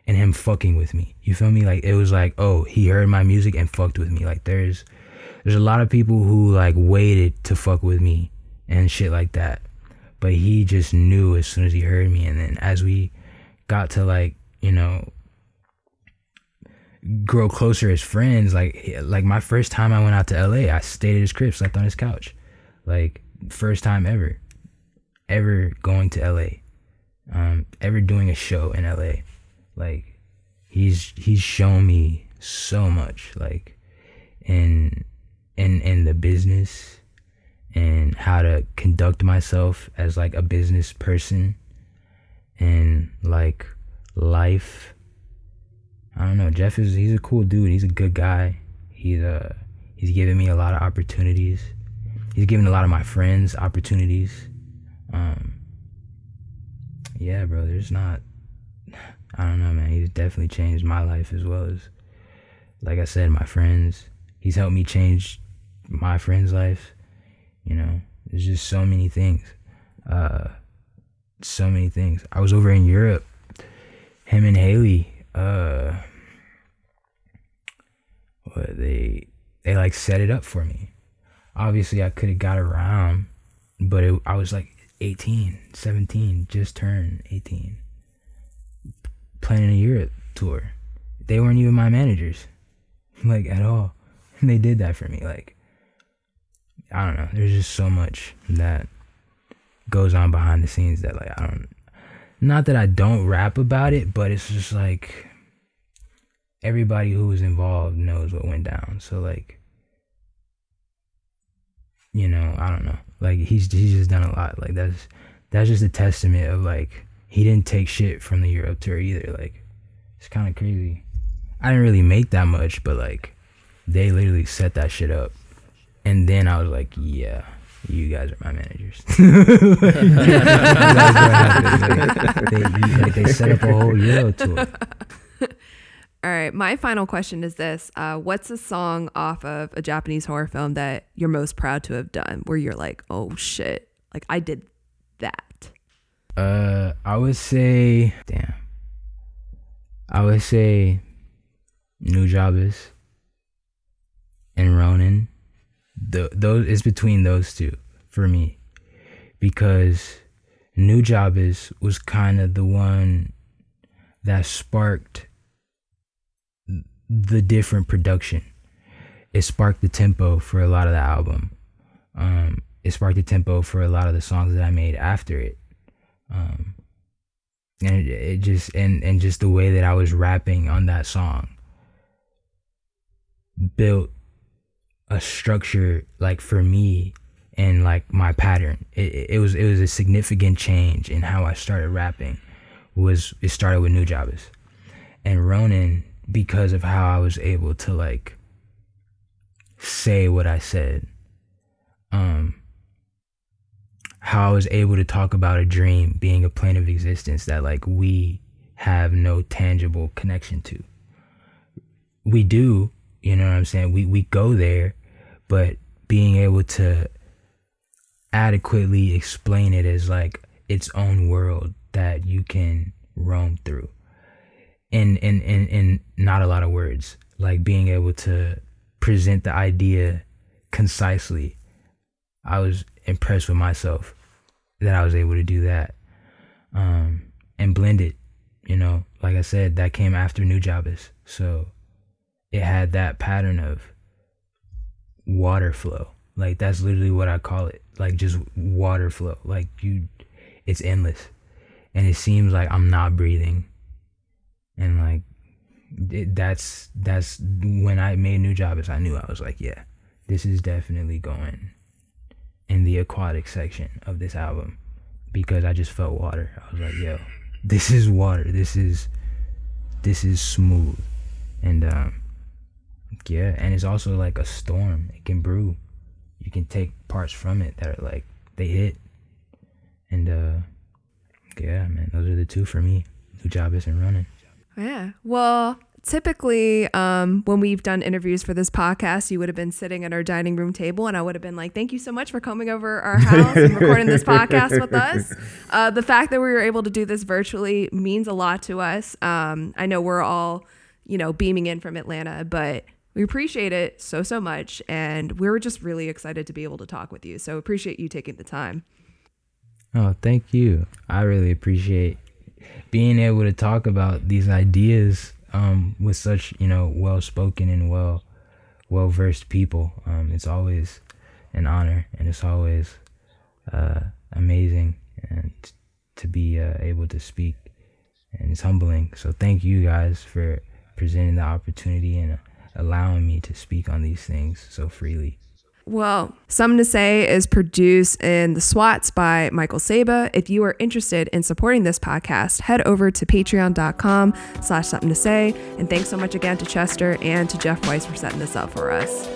and him fucking with me. You feel me? Like it was like, oh, he heard my music and fucked with me. Like there's there's a lot of people who like waited to fuck with me and shit like that. But he just knew as soon as he heard me. And then as we got to like you know grow closer as friends like like my first time i went out to la i stayed at his crib slept on his couch. Like first time ever ever going to la um ever doing a show in la like he's he's shown me so much like in in in the business and how to conduct myself as like a business person and like life. I don't know. Jeff is he's a cool dude. He's a good guy. He's uh he's given me a lot of opportunities. He's given a lot of my friends opportunities. Um, yeah, bro. There's not. I don't know, man. He's definitely changed my life as well as, like I said, my friends. He's helped me change my friends' life. You know, there's just so many things. Uh, so many things. I was over in Europe. Him and Haley. Uh, they they like set it up for me. Obviously, I could have got around, but it, I was like 18, 17, just turned 18, planning a Europe tour. They weren't even my managers, [LAUGHS] like at all. And they did that for me. Like, I don't know. There's just so much that goes on behind the scenes that, like, I don't. Not that I don't rap about it, but it's just like everybody who was involved knows what went down. So like, you know, I don't know. Like he's he's just done a lot. Like that's that's just a testament of like he didn't take shit from the Europe tour either. Like it's kind of crazy. I didn't really make that much, but like they literally set that shit up, and then I was like, yeah. You guys are my managers. they, [LAUGHS] like, they set up a whole Euro tour. All right, my final question is this: uh, What's a song off of a Japanese horror film that you're most proud to have done? Where you're like, "Oh shit, like I did that." Uh, I would say, damn. I would say, Nujabes and Ronin. The those is between those two for me, because Nujabes was kind of the one that sparked the different production. It sparked the tempo for a lot of the album. Um, it sparked the tempo for a lot of the songs that I made after it. Um, and it, it just and and just the way that I was rapping on that song built a structure like for me and like my pattern. It, it was it was a significant change in how I started rapping. Was it started with Nujabes and Ronin because of how I was able to like say what I said. Um how I was able to talk about a dream being a plane of existence that like we have no tangible connection to. We do, you know what I'm saying? We we go there, but being able to adequately explain it as like its own world that you can roam through. In in in in not a lot of words like being able to present the idea concisely. I was impressed with myself that i was able to do that um and blend it you know? Like i said that came after New Nujabes so it had that pattern of water flow like that's literally what i call it like just water flow like you it's endless and it seems like i'm not breathing and like it, that's that's when I made Nujabes. I knew I was like, yeah, this is definitely going in the aquatic section of this album because I just felt water. I was like, yo, this is water. This is this is smooth, and um, yeah, and it's also like a storm. It can brew. You can take parts from it that are like they hit, and uh, yeah, man, those are the two for me. Nujabes and Ronin. Yeah. Well, typically, um, when we've done interviews for this podcast, you would have been sitting at our dining room table, and I would have been like, "Thank you so much for coming over our house and recording this podcast with us." [LAUGHS] Uh, the fact that we were able to do this virtually means a lot to us. Um, I know we're all, you know, beaming in from Atlanta, but we appreciate it so so much, and we are just really excited to be able to talk with you. So appreciate you taking the time. Oh, thank you. I really appreciate being able to talk about these ideas um, with such you know well spoken and well well versed people. Um, it's always an honor and it's always uh, amazing and to be uh, able to speak and it's humbling. So thank you guys for presenting the opportunity and uh, allowing me to speak on these things so freely. Well, Something to Say is produced in the SWATs by Michael Saba. If you are interested in supporting this podcast, head over to patreon.com slash something to say. And thanks so much again to Chester and to Jeff Weiss for setting this up for us.